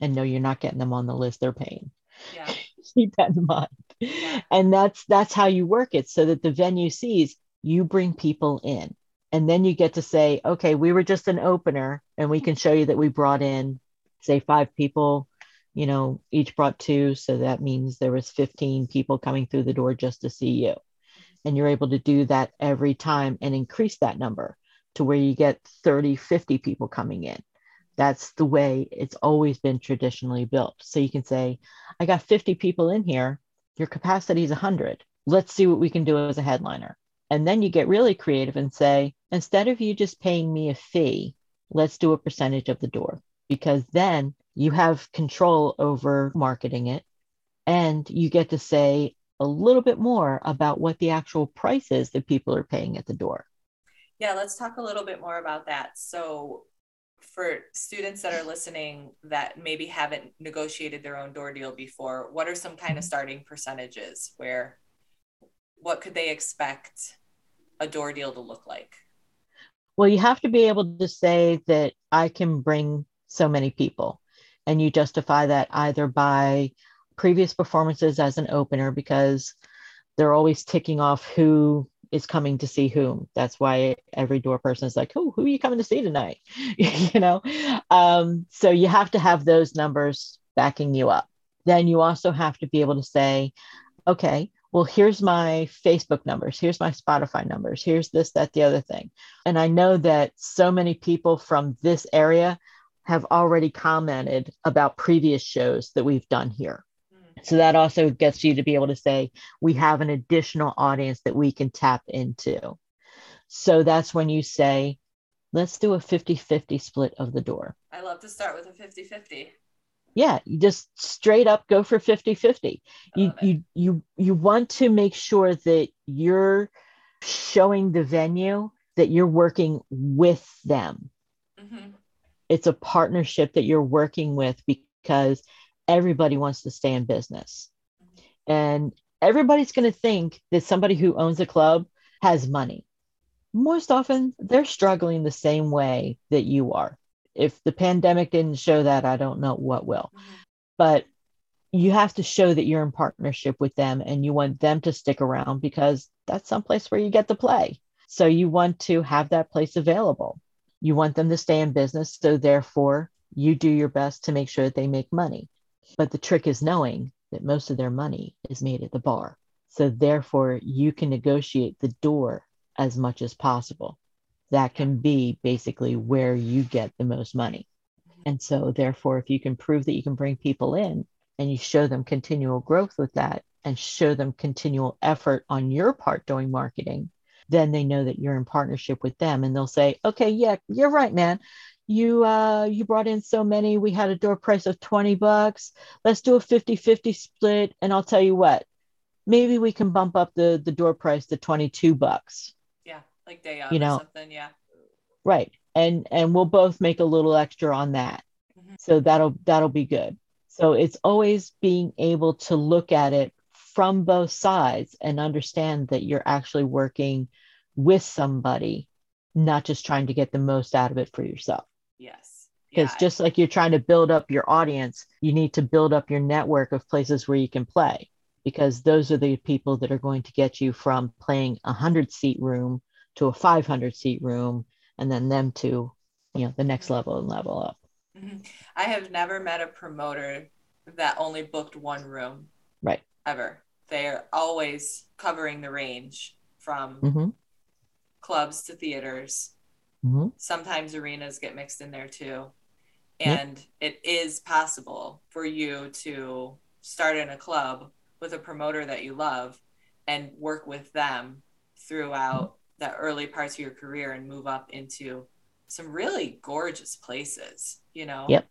And no, you're not getting them on the list they're paying. yeah Keep that in mind. Yeah. And that's that's how you work it so that the venue sees you bring people in. And then you get to say, okay, we were just an opener and we can show you that we brought in, say, five people, you know, each brought two. So that means there was 15 people coming through the door just to see you. And you're able to do that every time and increase that number to where you get 30, 50 people coming in. That's the way it's always been traditionally built. So you can say, I got 50 people in here. Your capacity is 100. Let's see what we can do as a headliner. And then you get really creative and say, instead of you just paying me a fee, let's do a percentage of the door because then you have control over marketing it and you get to say a little bit more about what the actual price is that people are paying at the door. Yeah, let's talk a little bit more about that. So, for students that are listening that maybe haven't negotiated their own door deal before, what are some kind of mm-hmm. starting percentages where what could they expect a door deal to look like? Well, you have to be able to say that I can bring so many people. And you justify that either by previous performances as an opener, because they're always ticking off who is coming to see whom. That's why every door person is like, "Who who are you coming to see tonight?" you know. Um, so you have to have those numbers backing you up. Then you also have to be able to say, "Okay, well, here's my Facebook numbers, here's my Spotify numbers, here's this, that, the other thing." And I know that so many people from this area have already commented about previous shows that we've done here. So that also gets you to be able to say, we have an additional audience that we can tap into. So that's when you say, let's do a 50 50 split of the door. I love to start with a 50 50. Yeah, you just straight up go for 50 50. You, it. you, you, you want to make sure that you're showing the venue that you're working with them. hmm It's a partnership that you're working with because everybody wants to stay in business. And everybody's going to think that somebody who owns a club has money. Most often, they're struggling the same way that you are. If the pandemic didn't show that, I don't know what will. But you have to show that you're in partnership with them and you want them to stick around because that's someplace where you get to play. So you want to have that place available. You want them to stay in business. So therefore, you do your best to make sure that they make money. But the trick is knowing that most of their money is made at the bar. So therefore, you can negotiate the door as much as possible. That can be basically where you get the most money. And so, therefore, if you can prove that you can bring people in and you show them continual growth with that and show them continual effort on your part doing marketing, then they know that you're in partnership with them and they'll say, okay, yeah, you're right, man. You uh you brought in so many, we had a door price of 20 bucks. Let's do a 50-50 split. And I'll tell you what, maybe we can bump up the the door price to 22 bucks. Yeah, like day of You know, or something. Yeah. Right. And and we'll both make a little extra on that. Mhm. So that'll that'll be good. So it's always being able to look at it from both sides and understand that you're actually working with somebody, not just trying to get the most out of it for yourself. Yes. Because Yeah. just like you're trying to build up your audience, you need to build up your network of places where you can play because those are the people that are going to get you from playing a 100 seat room to a 500 seat room and then them to you know the next level and level up Mhm. I have never met a promoter that only booked one room right ever. They're always covering the range from hmm clubs to theaters. Hmm Sometimes arenas get mixed in there too. And it is possible for you to start in a club with a promoter that you love and work with them throughout the early parts of your career and move up into some really gorgeous places, you know? Yep.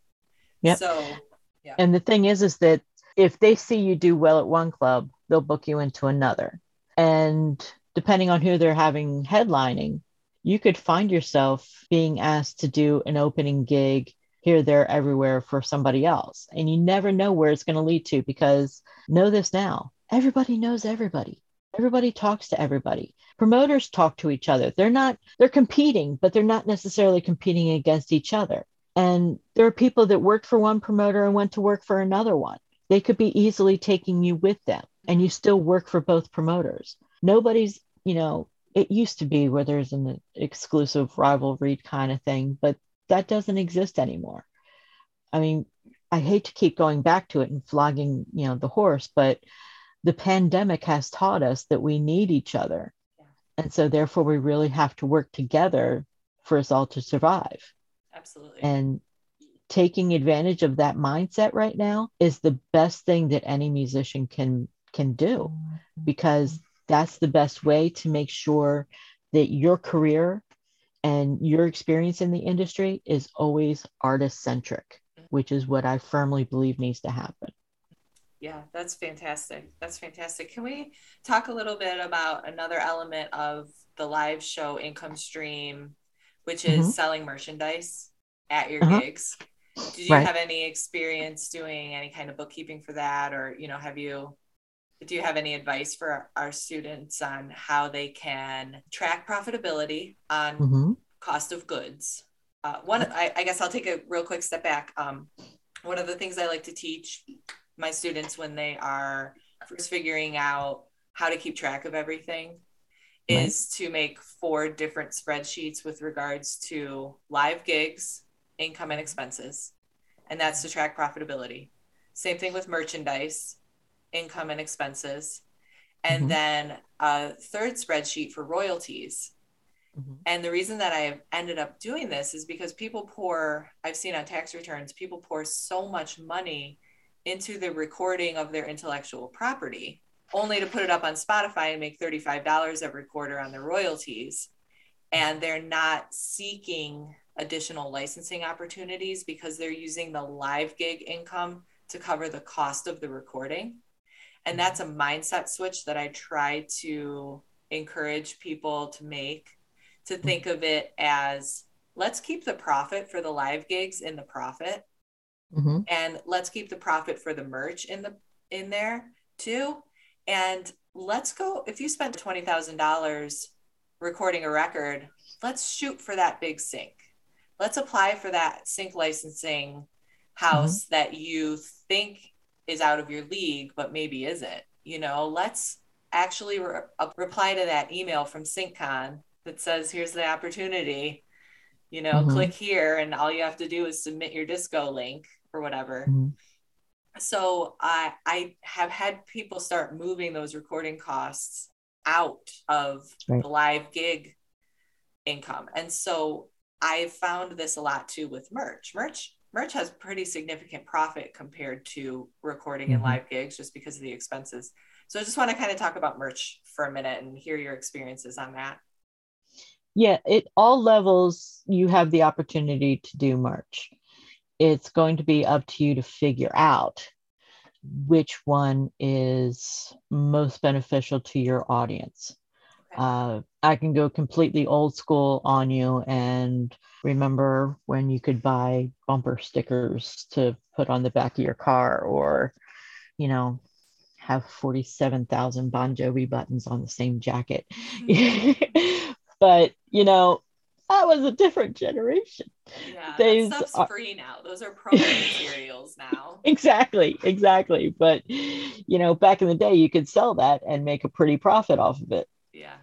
Yep. So, yeah. and the thing is is that if they see you do well at one club they'll book you into another and depending on who they're having headlining you could find yourself being asked to do an opening gig here there everywhere for somebody else. And you never know where it's going to lead to because know this now everybody knows everybody. Everybody talks to everybody. Promoters talk to each other. They're not they're competing but they're not necessarily competing against each other. And there are people that worked for one promoter and went to work for another one. They could be easily taking you with them and you still work for both promoters. Nobody's, you know, it used to be where there's an exclusive rivalry kind of thing, but that doesn't exist anymore. I mean, I hate to keep going back to it and flogging, you know, the horse, but the pandemic has taught us that we need each other. Yeah. And so therefore we really have to work together for us all to survive absolutely. and taking advantage of that mindset right now is the best thing that any musician can can do mm-hmm. because that's the best way to make sure that your career and your experience in the industry is always artist centric which is what i firmly believe needs to happen Yeah, that's fantastic. That's fantastic. Can we talk a little bit about another element of the live show income stream, which is Mhm. selling merchandise at your Uh-huh. gigs? Did you Right. have any experience doing any kind of bookkeeping for that, or you know, have you? Do you have any advice for our students on how they can track profitability on Mhm. cost of goods. Uh, one, I, I guess I'll take a real quick step back. Um, one of the things I like to teach my students when they are first figuring out how to keep track of everything Right. is to make four different spreadsheets with regards to live gigs, income, and expenses. And that's to track profitability. Same thing with merchandise, income, and expenses. And Mhm. then a third spreadsheet for royalties. Mhm. And the reason that I've ended up doing this is because people pour, I've seen on tax returns, people pour so much money into the recording of their intellectual property, only to put it up on Spotify and make $35 every quarter on their royalties. And they're not seeking additional licensing opportunities because they're using the live gig income to cover the cost of the recording. And that's a mindset switch that I try to encourage people to make to think of it as let's keep the profit for the live gigs in the profit Mhm. and let's keep the profit for the merch in the in there too. And let's go if you spent $20000 recording a record let's shoot for that big sync let's apply for that sync licensing house that you think is out of your league but maybe isn't you know let's actually re- reply to that email from SyncCon that says here's the opportunity you know, mm-hmm. click here and all you have to do is submit your disco link or whatever. Mm-hmm. So I I have had people start moving those recording costs out of right. the live gig income. And so I've found this a lot too with merch. Merch merch has pretty significant profit compared to recording mm-hmm. and live gigs just because of the expenses. So I just want to kind of talk about merch for a minute and hear your experiences on that. Yeah, at all levels, you have the opportunity to do merch. It's going to be up to you to figure out which one is most beneficial to your audience. Uh, I can go completely old school on you and remember when you could buy bumper stickers to put on the back of your car or, you know, have 47,000 Bon Jovi buttons on the same jacket. Mm-hmm. but, you know, that was a different generation. Yeah, Those stuff's are... free now. Those are promo materials now. Exactly, exactly. But you know, back in the day, you could sell that and make a pretty profit off of it. Yeah.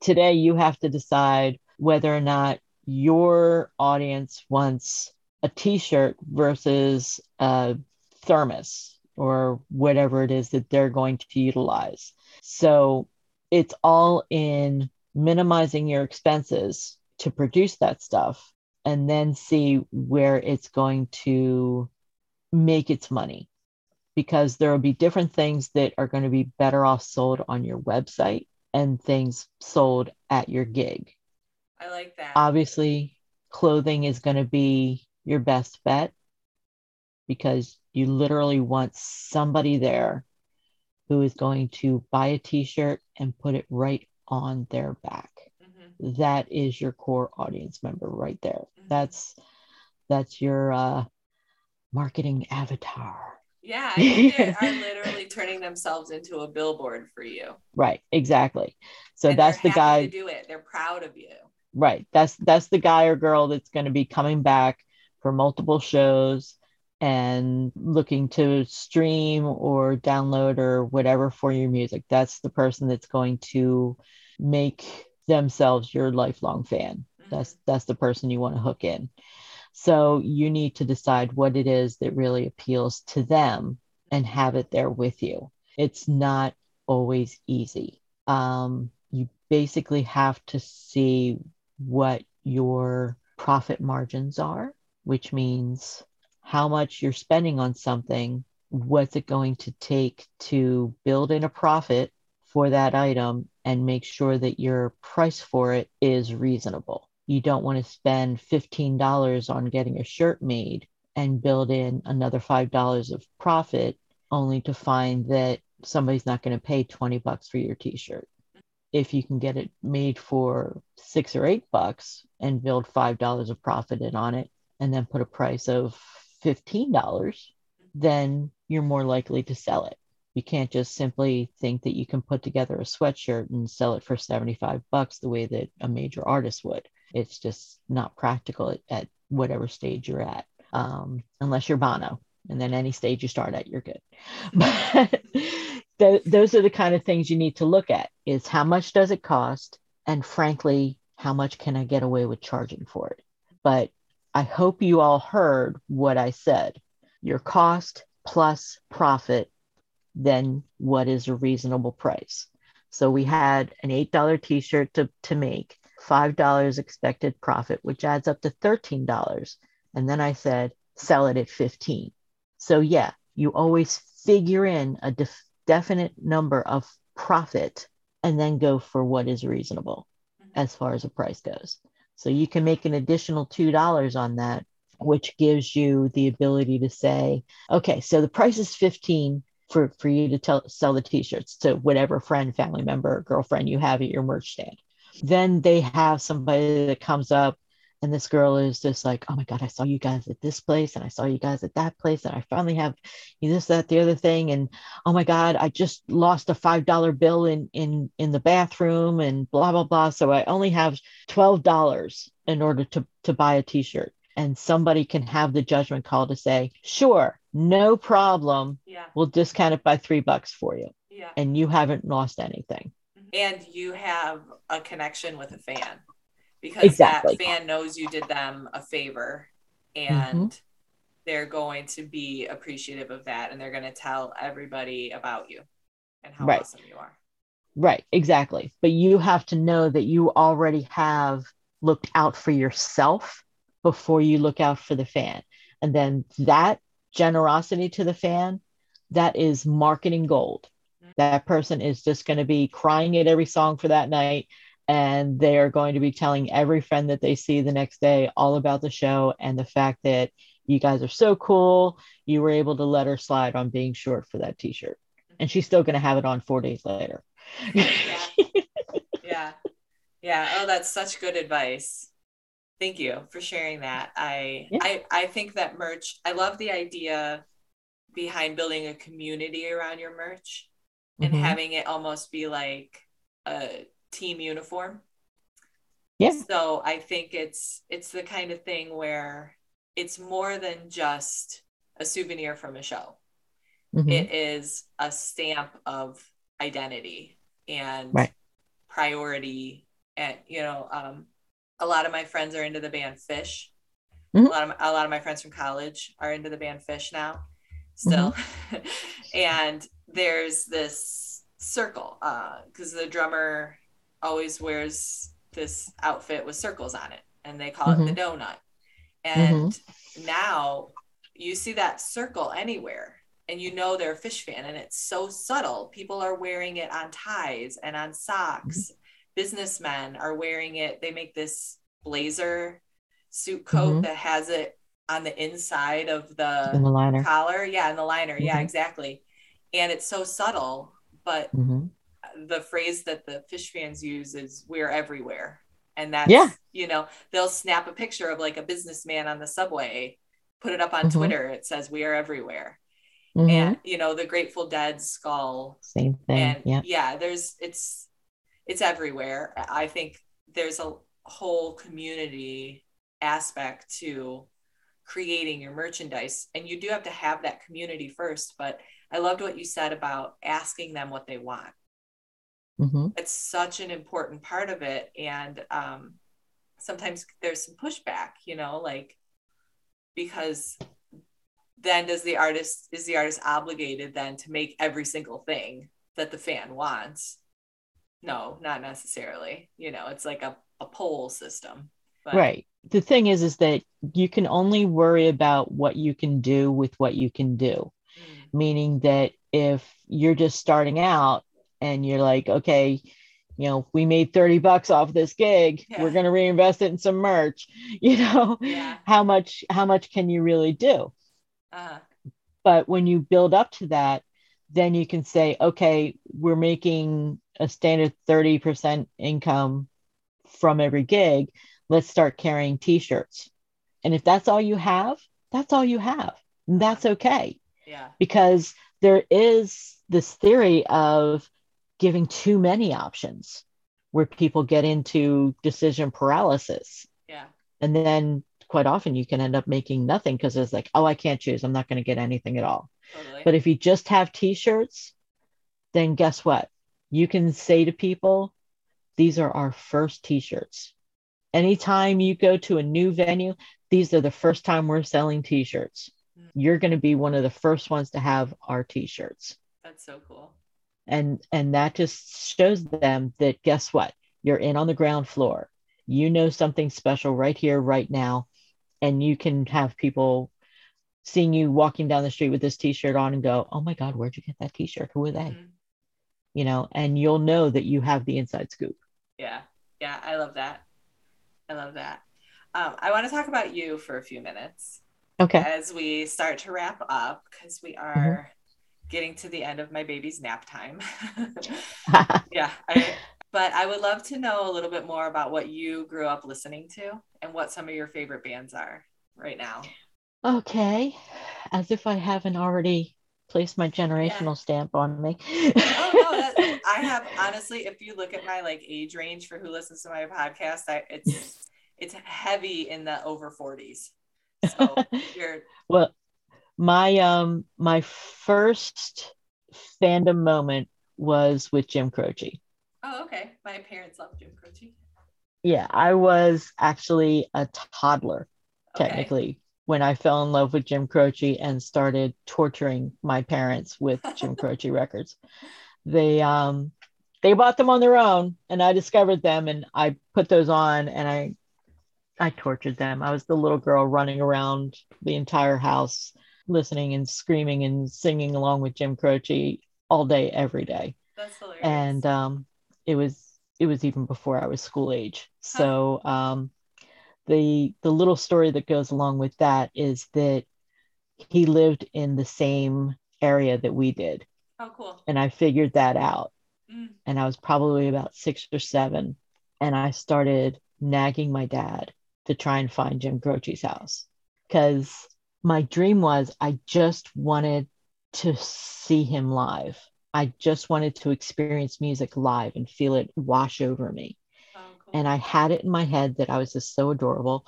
Today, you have to decide whether or not your audience wants a T-shirt versus a thermos or whatever it is that they're going to utilize. So it's all in minimizing your expenses to produce that stuff and then see where it's going to make its money because there will be different things that are going to be better off sold on your website and things sold at your gig. I like that. Obviously, clothing is going to be your best bet because you literally want somebody there who is going to buy a t shirt and put it right on their back that is your core audience member right there mm-hmm. that's that's your uh marketing avatar yeah they are literally turning themselves into a billboard for you right exactly so and that's the guy to do it they're proud of you right that's that's the guy or girl that's going to be coming back for multiple shows and looking to stream or download or whatever for your music that's the person that's going to make themselves your lifelong fan. Mm-hmm. That's that's the person you want to hook in. So you need to decide what it is that really appeals to them and have it there with you. It's not always easy. Um, you basically have to see what your profit margins are, which means how much you're spending on something, what's it going to take to build in a profit for that item and make sure that your price for it is reasonable. You don't want to spend $15 on getting a shirt made and build in another $5 of profit only to find that somebody's not going to pay 20 bucks for your t-shirt. If you can get it made for 6 or 8 bucks and build $5 of profit in on it and then put a price of $15, then you're more likely to sell it. You can't just simply think that you can put together a sweatshirt and sell it for 75 bucks the way that a major artist would. It's just not practical at, at whatever stage you're at, um, unless you're Bono. And then any stage you start at, you're good. But th- those are the kind of things you need to look at is how much does it cost? And frankly, how much can I get away with charging for it? But I hope you all heard what I said. Your cost plus profit then what is a reasonable price? So we had an $8 t shirt to, to make, $5 expected profit, which adds up to $13. And then I said, sell it at 15. So yeah, you always figure in a def- definite number of profit and then go for what is reasonable mm-hmm. as far as the price goes. So you can make an additional $2 on that, which gives you the ability to say, okay, so the price is 15 for for you to tell, sell the t-shirts to whatever friend family member girlfriend you have at your merch stand then they have somebody that comes up and this girl is just like oh my god i saw you guys at this place and i saw you guys at that place and i finally have this that the other thing and oh my god i just lost a five dollar bill in in in the bathroom and blah blah blah so i only have twelve dollars in order to to buy a t-shirt and somebody can have the judgment call to say sure no problem. Yeah. We'll discount it by three bucks for you. Yeah. And you haven't lost anything. And you have a connection with a fan. because Exactly. that fan knows you did them a favor Mm-hmm. and they're going to be appreciative of that and they're going to tell everybody about you and how Right. awesome you are. Right, exactly. But you have to know that you already have looked out for yourself before you look out for the fan. And then that generosity to the fan, that is marketing gold. That person is just going to be crying at every song for that night. And they are going to be telling every friend that they see the next day all about the show and the fact that you guys are so cool. You were able to let her slide on being short for that t shirt. And she's still going to have it on four days later. Yeah. Yeah. yeah Oh, that's such good advice. Thank you for sharing that. I Yeah. I I think that merch, I love the idea behind building a community around your merch and Mhm. having it almost be like a team uniform. Yeah. So I think it's it's the kind of thing where it's more than just a souvenir from a show. Mhm. It is a stamp of identity and Right. priority. And you know, um, a lot of my friends are into the band Phish. Mhm. A lot of a lot of my friends from college are into the band Phish now, still. and there's this circle because the drummer always wears this outfit with circles on it, and they call it the donut. And now you see that circle anywhere and you know they're a Phish fan and it's so subtle. People are wearing it on ties and on socks. Businessmen are wearing it. They make this blazer suit coat Mhm. that has it on the inside of the the liner. collar. Yeah in the liner. Yeah Mhm. exactly and it's so subtle but Mhm. the phrase that the Phish fans use is we're everywhere and that's Yeah. you know they'll snap a picture of like a businessman on the subway put it up on Mhm. twitter it says we are everywhere Mhm. and you know the grateful dead skull Same thing. and yeah. yeah there's it's it's everywhere i think there's a whole community aspect to creating your merchandise and you do have to have that community first but i loved what you said about asking them what they want Mhm. it's such an important part of it and um, sometimes there's some pushback you know like because then does the artist is the artist obligated then to make every single thing that the fan wants no not necessarily you know it's like a, a poll system but Right. The thing is, is that you can only worry about what you can do with what you can do. Meaning that if you're just starting out and you're like, okay, you know, we made 30 bucks off this gig, Yeah. we're going to reinvest it in some merch, you know, Yeah. how much, how much can you really do? uh, but when you build up to that then you can say okay we're making a standard 30% income from every gig. Let's start carrying t-shirts. And if that's all you have that's all you have. And that's okay yeah because there is this theory of giving too many options where people get into decision paralysis yeah and then quite often you can end up making nothing because it's like oh i can't choose i'm not going to get anything at all totally but if you just have t-shirts, then guess what? You can say to people, these are our first t-shirts. Anytime you go to a new venue, these are the first time we're selling t-shirts. Mm. You're going to be one of the first ones to have our t-shirts. that's so cool And and that just shows them that guess what? You're in on the ground floor. You know something special right here right now and you can have people seeing you walking down the street with this t-shirt on and go, "Oh my god, where'd you get that t-shirt? Who are they?" Mhm. You know, and you'll know that you have the inside scoop. yeah yeah i love that i love that um, i want to talk about you for a few minutes Okay. as we start to wrap up because we mm-hmm. are getting to the end of my baby's nap time. yeah, I, but I would love to know a little bit more about what you grew up listening to and what some of your favorite bands are right now. okay. As if I haven't already placed my generational stamp on me. Oh no, I have honestly. If you look at my like age range for who listens to my podcast, I, it's it's heavy in the over forties. So well, my um my first fandom moment was with Jim Croce. oh okay. My parents love Jim Croce. yeah, I was actually a toddler, Okay. technically, when I fell in love with Jim Croce and started torturing my parents with Jim Croce records. They um they bought them on their own and I discovered them and I put those on and I I tortured them. I was the little girl running around the entire house listening and screaming and singing along with Jim Croce all day every day That's hilarious. and um, it was it was even before I was school age. So um, the the little story that goes along with that is that he lived in the same area that we did, oh, cool. and I figured that out. Mm. And I was probably about six or seven, and I started nagging my dad to try and find Jim Croce's house because my dream was I just wanted to see him live. I just wanted to experience music live and feel it wash over me. Oh, cool. And I had it in my head that I was just so adorable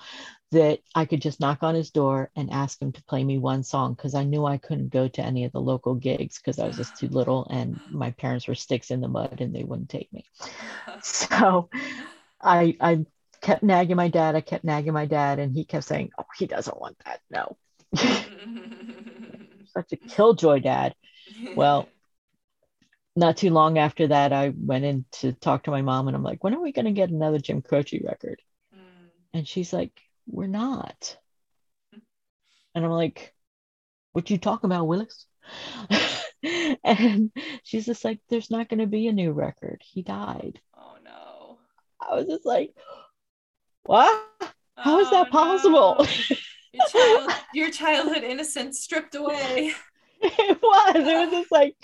that I could just knock on his door and ask him to play me one song because I knew I couldn't go to any of the local gigs because I was just too little and my parents were sticks in the mud and they wouldn't take me. So I I kept nagging my dad. I kept nagging my dad, and he kept saying, "Oh, he doesn't want that. No, such a killjoy dad." Well, not too long after that, I went in to talk to my mom, and I'm like, "When are we going to get another Jim Croce record?" Mm. And she's like, "We're not." And I'm like, "What you talking about, Willis?" and she's just like, "There's not going to be a new record. He died." oh no. I was just like, "What? How is Oh, that possible?" no. Your, child, your childhood innocence stripped away. it was. It was just like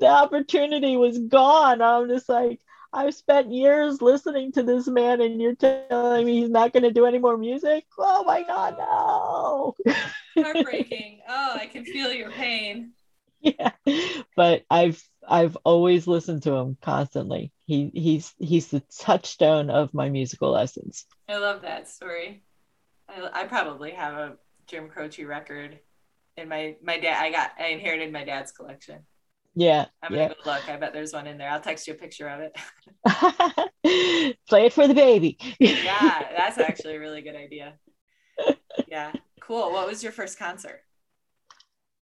the opportunity was gone. I'm just like, I've spent years listening to this man, and you're telling me he's not going to do any more music? Oh my God, no. Heartbreaking. Oh, I can feel your pain. Yeah, but I've I've always listened to him constantly. He he's he's the touchstone of my musical lessons. I love that story. I, I probably have a Jim Croce record in my my dad. I got I inherited my dad's collection. Yeah, I'm gonna yeah. go look. I bet there's one in there. I'll text you a picture of it. Play it for the baby. yeah, that's actually a really good idea. Yeah, cool. What was your first concert?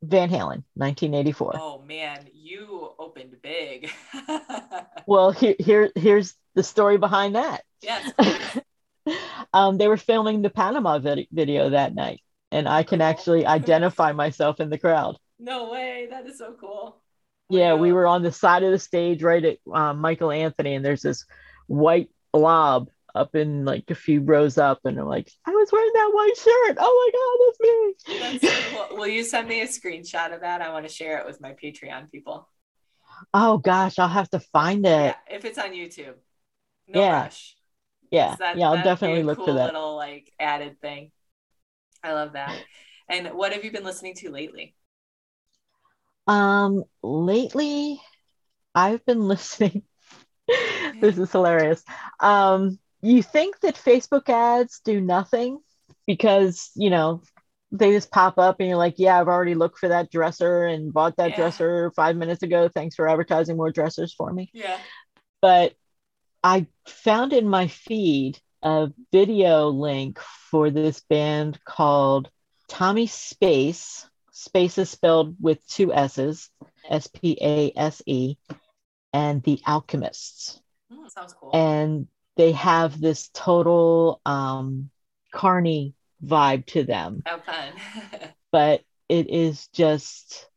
Van Halen, 1984. Oh man, you opened big. Well, here, here here's the story behind that. yes. um, they were filming the Panama vid- video that night, and I can actually identify myself in the crowd. No way. That is so cool. Yeah, we were on the side of the stage right at um, Michael Anthony, and there's this white blob up in like a few rows up, and I'm like, I was wearing that white shirt. Oh my God, That's that's me. cool. Will you send me a screenshot of that? I want to share it with my Patreon people. oh gosh, I'll have to find it. Yeah, if it's on YouTube. No Yeah. rush. Yeah, That- yeah, I'll definitely look cool for that. Little like added thing. I love that. And what have you been listening to lately? Um, lately, I've been listening. This is hilarious. Um, you think that Facebook ads do nothing because, you know, they just pop up and you're like, yeah, I've already looked for that dresser and bought that Yeah. dresser five minutes ago. Thanks for advertising more dressers for me. Yeah. But I found in my feed a video link for this band called Tommy Spase. Space is spelled with two S's, S P A S E, and The Alchemists. Mm, sounds cool. And they have this total um, carny vibe to them, Have fun. but it is just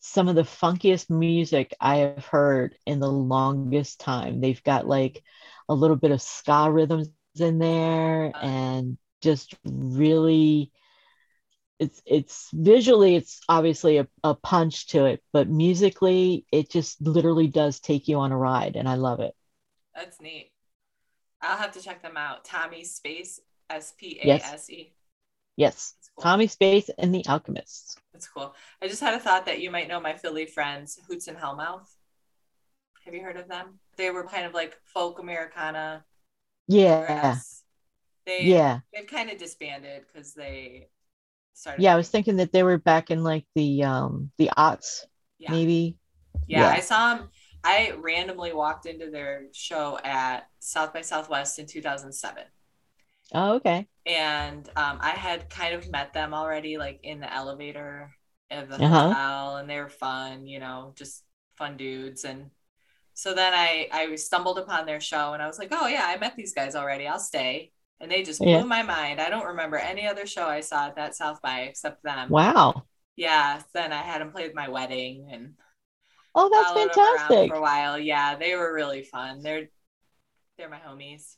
some of the funkiest music I have heard in the longest time. They've got like a little bit of ska rhythms in there and just really it's it's visually it's obviously a, a punch to it but musically it just literally does take you on a ride and i love it That's neat. I'll have to check them out. Tommy Spase S P A S E. yes That's cool. tommy spase and the alchemists That's cool. I just had a thought that you might know my Philly friends, Hoots and Hellmouth. Have you heard of them? They were kind of like folk Americana. yeah. They yeah they've kind of disbanded because they started. yeah i was thinking that they were back in like the um the aughts yeah. maybe yeah, yeah. I saw them. I randomly walked into their show at South by Southwest in 2007. Oh, okay. And um, I had kind of met them already, like in the elevator of the Uh-huh. hotel, and they were fun, you know, just fun dudes. And so then I I stumbled upon their show, and I was like, oh yeah, I met these guys already. I'll stay. And they just blew Yeah. my mind. I don't remember any other show I saw at that South by except them. Wow. Yeah. Then I had them play at my wedding and Oh, that's followed 'em around fantastic. for a while. Yeah, they were really fun. They're they're my homies.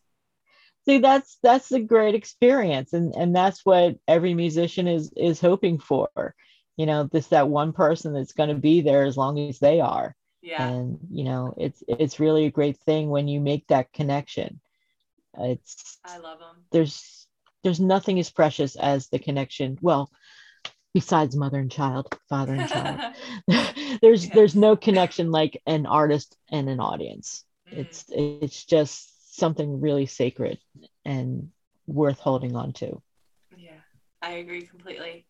See, that's that's a great experience, and and that's what every musician is is hoping for. You know, this that one person that's going to be there as long as they are, Yeah. and you know, it's it's really a great thing when you make that connection. It's I love them. there's there's nothing as precious as the connection. Well, besides mother and child, father and child, there's there's no connection like an artist and an audience. Mm. It's it's just something really sacred and worth holding on to. Yeah, I agree completely.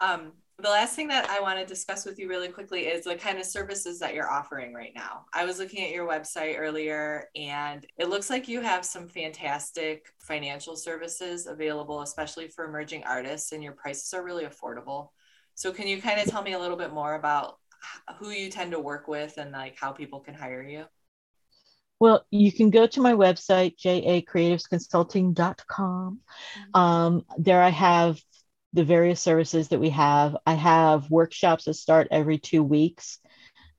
Um, the last thing that I want to discuss with you really quickly is the kind of services that you're offering right now. I was looking at your website earlier and it looks like you have some fantastic financial services available, especially for emerging artists, and your prices are really affordable. So, can you kind of tell me a little bit more about who you tend to work with and like how people can hire you? Well, you can go to my website, jacreativesconsulting.com. Um, there I have the various services that we have. I have workshops that start every two weeks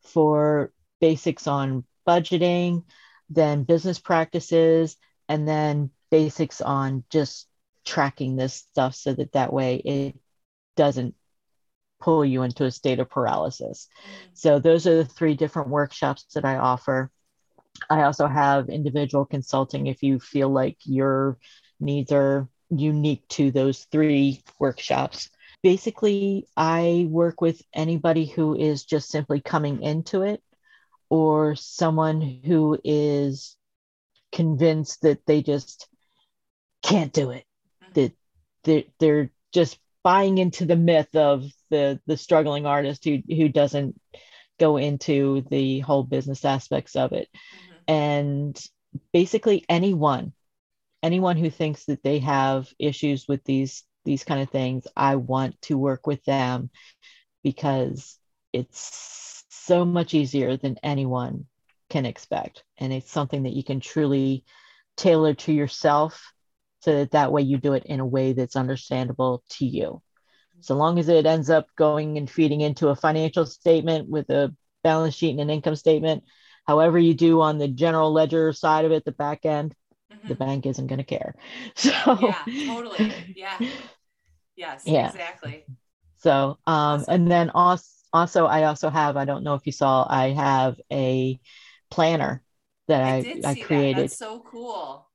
for basics on budgeting, then business practices, and then basics on just tracking this stuff so that that way it doesn't pull you into a state of paralysis. Mm. So those are the three different workshops that I offer. I also have individual consulting if you feel like your needs are unique to those three workshops. Basically, I work with anybody who is just simply coming into it or someone who is convinced that they just can't do it. That they're, they're just buying into the myth of the the struggling artist who who doesn't go into the whole business aspects of it Mhm. and basically anyone anyone who thinks that they have issues with these these kind of things i want to work with them because it's so much easier than anyone can expect. And it's something that you can truly tailor to yourself so that that way you do it in a way that's understandable to you. So long as it ends up going and feeding into a financial statement with a balance sheet and an income statement however you do on the general ledger side of it the back end the Mhm. bank isn't going to care so Yeah, totally. Yeah. Yes, Yeah. exactly. so um Awesome. and then also also i also have i don't know if you saw i have a planner that I i did i, see that. created That's so cool.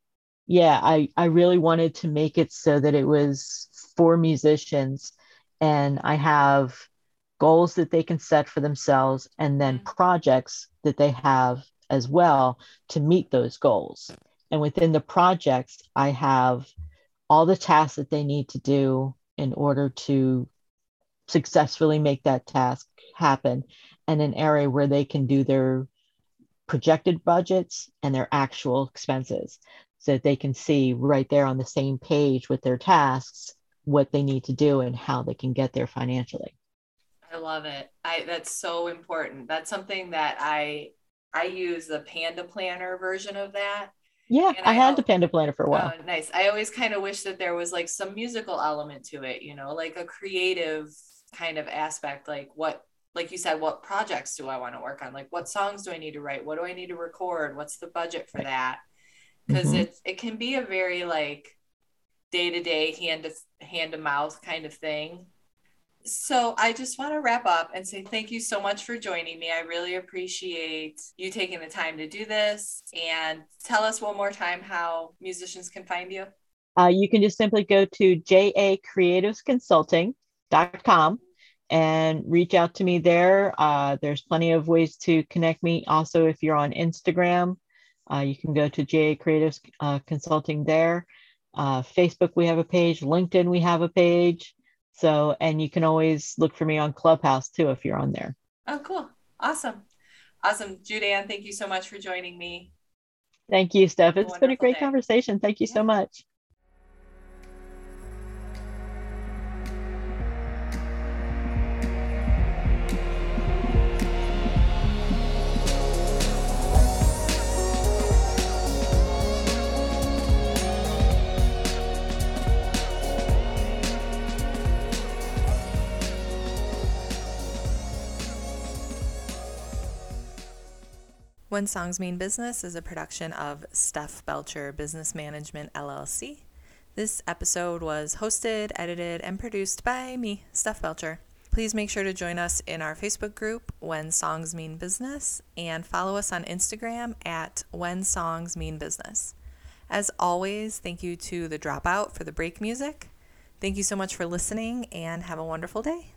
yeah i i really wanted to make it so that it was for musicians and i have goals that they can set for themselves and then Mhm. projects that they have as well to meet those goals and within the projects i have all the tasks that they need to do in order to successfully make that task happen and an area where they can do their projected budgets and their actual expenses so that they can see right there on the same page with their tasks what they need to do and how they can get there financially. I love it. I that's so important. That's something that I I use the Panda Planner version of that. Yeah, I I had the Panda Planner for a while. Oh, nice. I always kind of wish that there was like some musical element to it, you know, like a creative kind of aspect, like what like you said, what projects do I want to work on? Like what songs do I need to write? What do I need to record? What's the budget for that? Because Mhm. it it can be a very like day to day, hand to hand to mouth kind of thing. So I just want to wrap up and say thank you so much for joining me. I really appreciate you taking the time to do this and tell us one more time how musicians can find you. Uh, you can just simply go to jacreativesconsulting.com and reach out to me there. Uh, there's plenty of ways to connect me. Also, if you're on Instagram, uh, you can go to JA Creatives uh, Consulting there. Uh, Facebook, we have a page. LinkedIn, we have a page. So, and you can always look for me on Clubhouse too if you're on there. Oh, cool. Awesome. Awesome. Judeanne, thank you so much for joining me. Thank you, Steph. It's been a great day. conversation. Thank you yeah. so much. When Songs Mean Business is a production of Steph Belcher Business Management LLC. This episode was hosted, edited, and produced by me, Steph Belcher. Please make sure to join us in our Facebook group, When Songs Mean Business, and follow us on Instagram at When Songs Mean Business. As always, thank you to The Dropout for the break music. Thank you so much for listening and have a wonderful day.